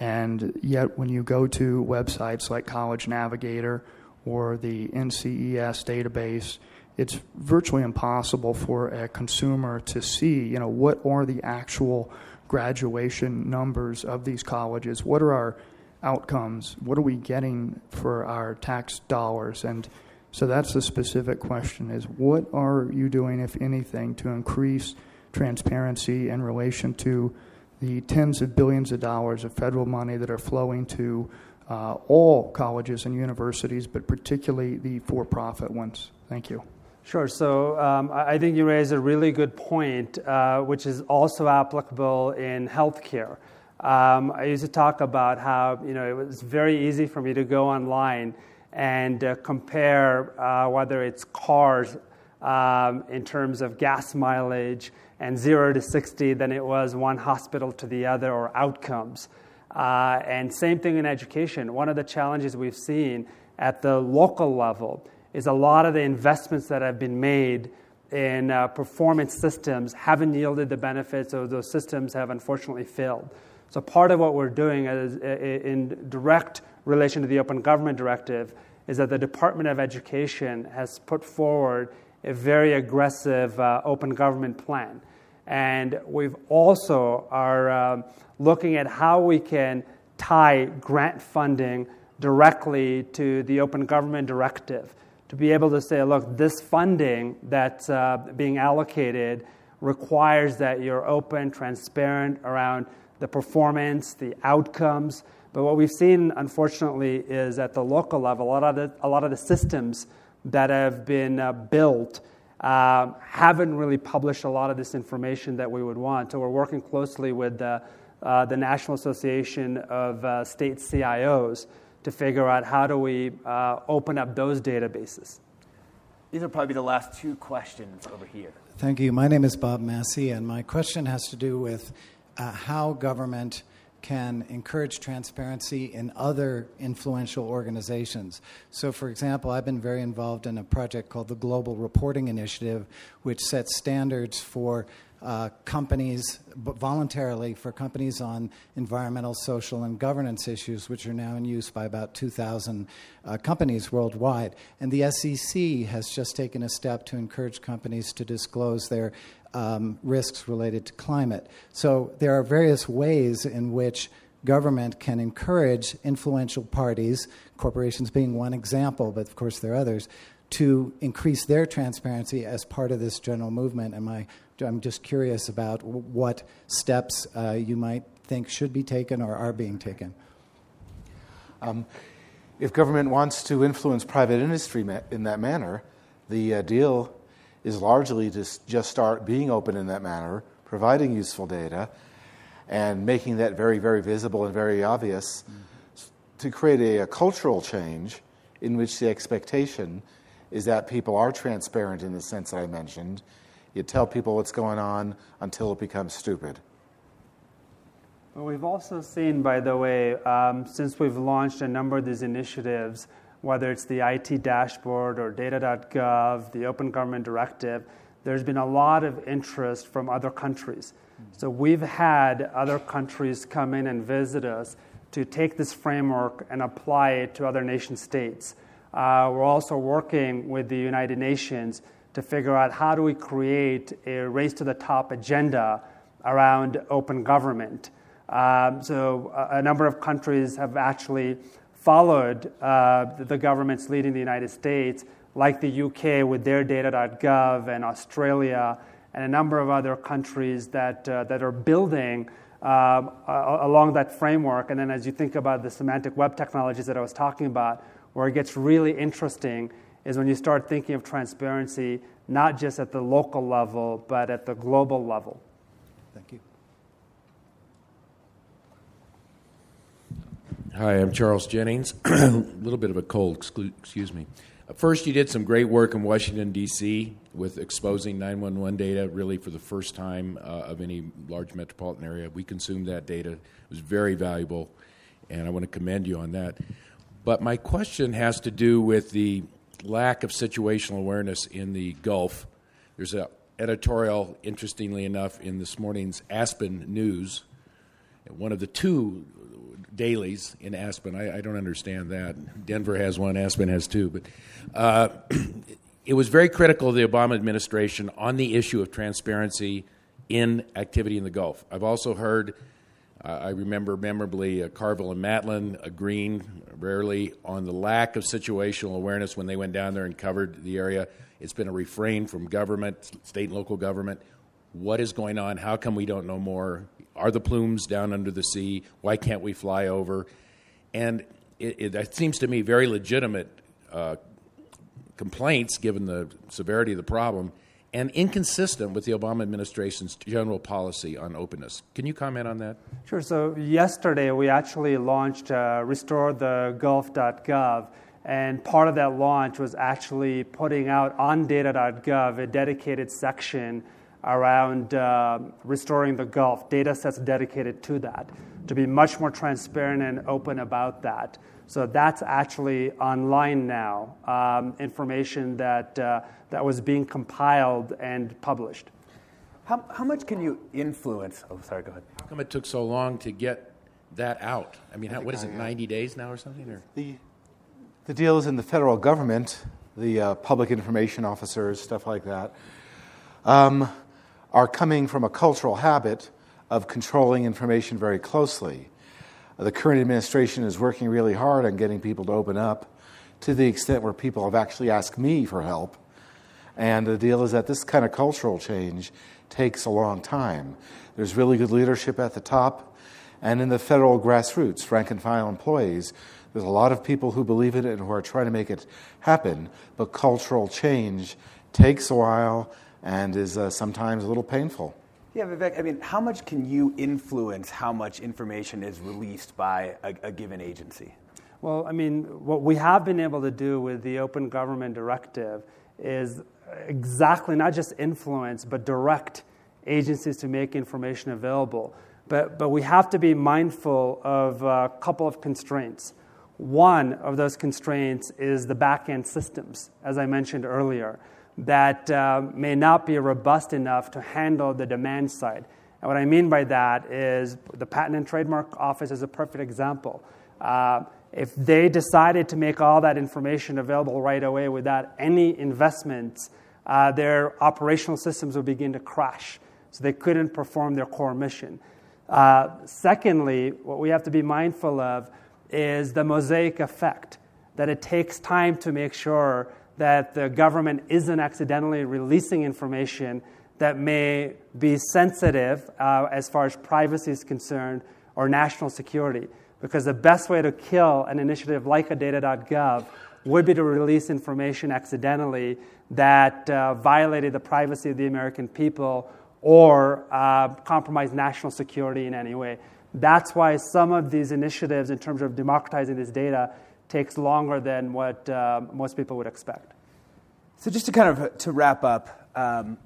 And yet, when you go to websites like College Navigator or the NCES database, it's virtually impossible for a consumer to see, you know, what are the actual graduation numbers of these colleges? What are our outcomes? What are we getting for our tax dollars? And so that's the specific question is what are you doing, if anything, to increase transparency in relation to the tens of billions of dollars of federal money that are flowing to uh, all colleges and universities, but particularly the for profit ones? Thank you. Sure. So um, I think you raise a really good point, uh, which is also applicable in healthcare. Um, I used to talk about how you know it was very easy for me to go online and uh, compare uh, whether it's cars um, in terms of gas mileage and zero to 60 than it was one hospital to the other or outcomes. Uh, and same thing in education. One of the challenges we've seen at the local level is a lot of the investments that have been made in uh, performance systems haven't yielded the benefits, or those systems have unfortunately failed. So, part of what we're doing is, in direct relation to the Open Government Directive is that the Department of Education has put forward a very aggressive uh, open government plan. And we've also are uh, looking at how we can tie grant funding directly to the Open Government Directive to be able to say, look, this funding that's uh, being allocated requires that you're open, transparent around the performance, the outcomes. But what we've seen, unfortunately, is at the local level, a lot of the, a lot of the systems that have been uh, built uh, haven't really published a lot of this information that we would want. So we're working closely with the, uh, the National Association of uh, State CIOs to figure out how do we uh, open up those databases. These are probably the last two questions over here. Thank you. My name is Bob Massie, and my question has to do with uh, how government can encourage transparency in other influential organizations. So, for example, I've been very involved in a project called the Global Reporting Initiative, which sets standards for uh, companies voluntarily for companies on environmental, social, and governance issues, which are now in use by about 2,000 uh, companies worldwide. And the SEC has just taken a step to encourage companies to disclose their um, risks related to climate. So there are various ways in which government can encourage influential parties, corporations being one example, but of course there are others, to increase their transparency as part of this general movement. And my I'm just curious about what steps uh, you might think should be taken or are being taken. Um, if government wants to influence private industry ma- in that manner, the uh, deal is largely to just start being open in that manner, providing useful data, and making that very, very visible and very obvious mm-hmm. to create a, a cultural change in which the expectation is that people are transparent in the sense that I mentioned you tell people what's going on until it becomes stupid. Well, we've also seen, by the way, um, since we've launched a number of these initiatives, whether it's the IT dashboard or data.gov, the Open Government Directive, there's been a lot of interest from other countries. So we've had other countries come in and visit us to take this framework and apply it to other nation states. Uh, we're also working with the United Nations to figure out how do we create a race to the top agenda around open government. Um, so a, a, number of countries have actually followed uh, the governments leading the United States, like the UK with their data.gov and Australia and a number of other countries that, uh, that are building um, along that framework. And then as you think about the semantic web technologies that I was talking about, where it gets really interesting is when you start thinking of transparency not just at the local level, but at the global level. Thank you. Hi, I'm Charles Jennings. [clears throat] a little bit of a cold, excuse me. First, you did some great work in Washington, D.C. with exposing 911 data, really for the first time uh, of any large metropolitan area. We consumed that data, it was very valuable, and I want to commend you on that. But my question has to do with the lack of situational awareness in the Gulf. There's an editorial, interestingly enough, in this morning's Aspen News, one of the two dailies in Aspen. I, I, don't understand that. Denver has one, Aspen has two. But uh, [clears throat] it was very critical of the Obama administration on the issue of transparency in activity in the Gulf. I've also heard, uh, I remember memorably, uh, Carville and Matalin agreeing rarely on the lack of situational awareness when they went down there and covered the area. It's been a refrain from government, state and local government. What is going on? How come we don't know more? Are the plumes down under the sea? Why can't we fly over? And it, it, it seems to me very legitimate uh, complaints, given the severity of the problem, and inconsistent with the Obama administration's general policy on openness. Can you comment on that? Sure. So, yesterday we actually launched uh, RestoreTheGulf.gov, and part of that launch was actually putting out on data.gov a dedicated section around uh, restoring the Gulf, data sets dedicated to that, to be much more transparent and open about that. So that's actually online now, um, information that, uh, that was being compiled and published. How, how much can you influence? Oh, sorry, go ahead. How come it took so long to get that out? I mean, how, what is it, 90 days now or something? Or? The, the deal is in the federal government, the uh, public information officers, stuff like that. Um, are coming from a cultural habit of controlling information very closely. The current administration is working really hard on getting people to open up to the extent where people have actually asked me for help. And the deal is that this kind of cultural change takes a long time. There's really good leadership at the top, and in the federal grassroots, rank and file employees, there's a lot of people who believe in it and who are trying to make it happen. But cultural change takes a while and is uh, sometimes a little painful. Yeah, Vivek, I mean, how much can you influence how much information is released by a, a given agency? Well, I mean, what we have been able to do with the Open Government Directive is exactly not just influence, but direct agencies to make information available. But, but we have to be mindful of a couple of constraints. One of those constraints is the back end systems, as I mentioned earlier that uh, may not be robust enough to handle the demand side. And what I mean by that is the Patent and Trademark Office is a perfect example. Uh, if they decided to make all that information available right away without any investments, uh, their operational systems would begin to crash. So they couldn't perform their core mission. Uh, secondly, what we have to be mindful of is the mosaic effect, that it takes time to make sure that the government isn't accidentally releasing information that may be sensitive uh, as far as privacy is concerned or national security. Because the best way to kill an initiative like a data.gov would be to release information accidentally that uh, violated the privacy of the American people or uh, compromised national security in any way. That's why some of these initiatives, in terms of democratizing this data, takes longer than what uh, most people would expect. So just to kind of to wrap up, um,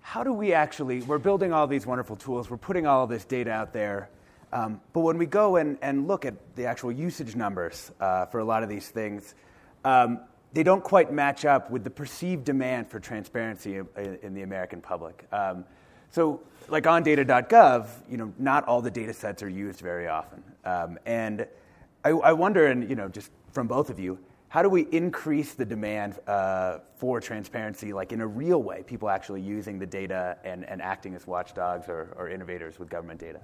how do we actually? We're building all these wonderful tools. We're putting all this data out there. Um, but when we go and, and look at the actual usage numbers uh, for a lot of these things, um, they don't quite match up with the perceived demand for transparency in, in the American public. Um, so, like on data.gov, you know, not all the data sets are used very often. Um, and I, I, wonder, and you know, just from both of you, how do we increase the demand uh, for transparency, like in a real way, people actually using the data and, and acting as watchdogs or, or innovators with government data?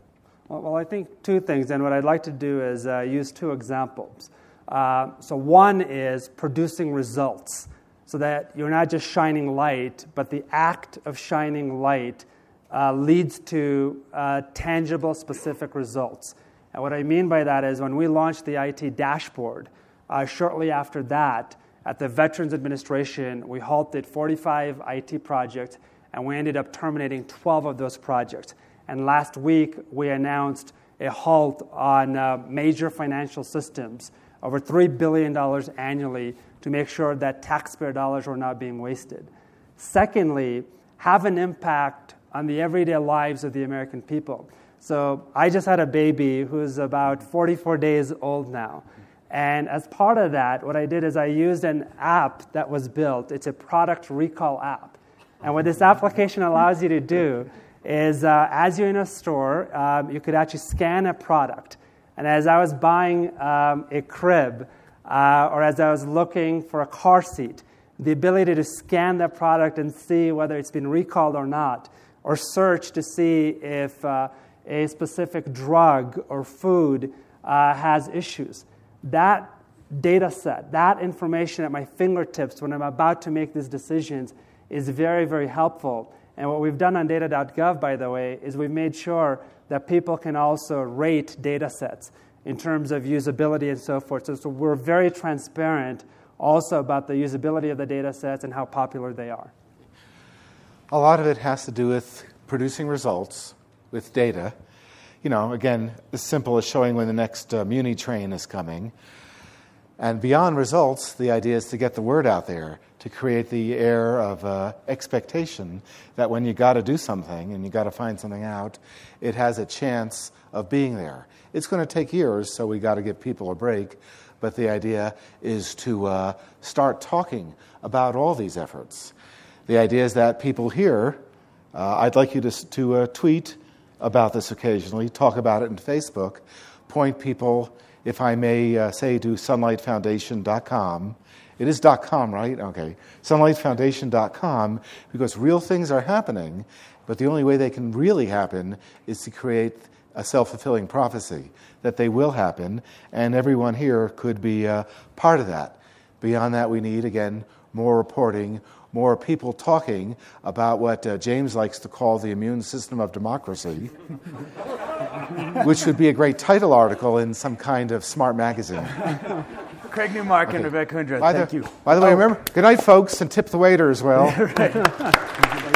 Well, well, I think two things, and what I'd like to do is uh, use two examples. Uh, so, one is producing results, so that you're not just shining light, but the act of shining light uh, leads to uh, tangible, specific results. And what I mean by that is when we launched the IT dashboard, uh, shortly after that, at the Veterans Administration, we halted 45 IT projects and we ended up terminating 12 of those projects. And last week, we announced a halt on uh, major financial systems, over $3 billion annually, to make sure that taxpayer dollars were not being wasted. Secondly, have an impact on the everyday lives of the American people. So I just had a baby who's about 44 days old now. And as part of that, what I did is I used an app that was built. It's a product recall app. And what this application allows you to do is uh, as you're in a store, um, you could actually scan a product. And as I was buying um, a crib uh, or as I was looking for a car seat, the ability to scan that product and see whether it's been recalled or not, or search to see if uh, a specific drug or food uh, has issues. That data set, that information at my fingertips when I'm about to make these decisions is very, very helpful. And what we've done on data.gov, by the way, is we've made sure that people can also rate data sets in terms of usability and so forth. So, so we're very transparent also about the usability of the data sets and how popular they are. A lot of it has to do with producing results with data. You know, again, as simple as showing when the next uh, Muni train is coming. And beyond results, the idea is to get the word out there, to create the air of uh, expectation that when you got to do something and you got to find something out, it has a chance of being there. It's going to take years, so we got to give people a break. But the idea is to uh, start talking about all these efforts. The idea is that people here, uh, I'd like you to, to uh, tweet about this occasionally, talk about it in Facebook, point people, if I may uh, say, to sunlightfoundation.com. It is .com, right? Okay. Sunlightfoundation.com, because real things are happening, but the only way they can really happen is to create a self fulfilling prophecy that they will happen, and everyone here could be uh, part of that. Beyond that, we need, again, more reporting, more people talking about what uh, James likes to call the immune system of democracy, [laughs] which would be a great title article in some kind of smart magazine. Craig Newmark okay. and Rebecca Kundra, by thank the, you. By the way, oh. remember, good night, folks, and tip the waiter as well. you. [laughs] [laughs]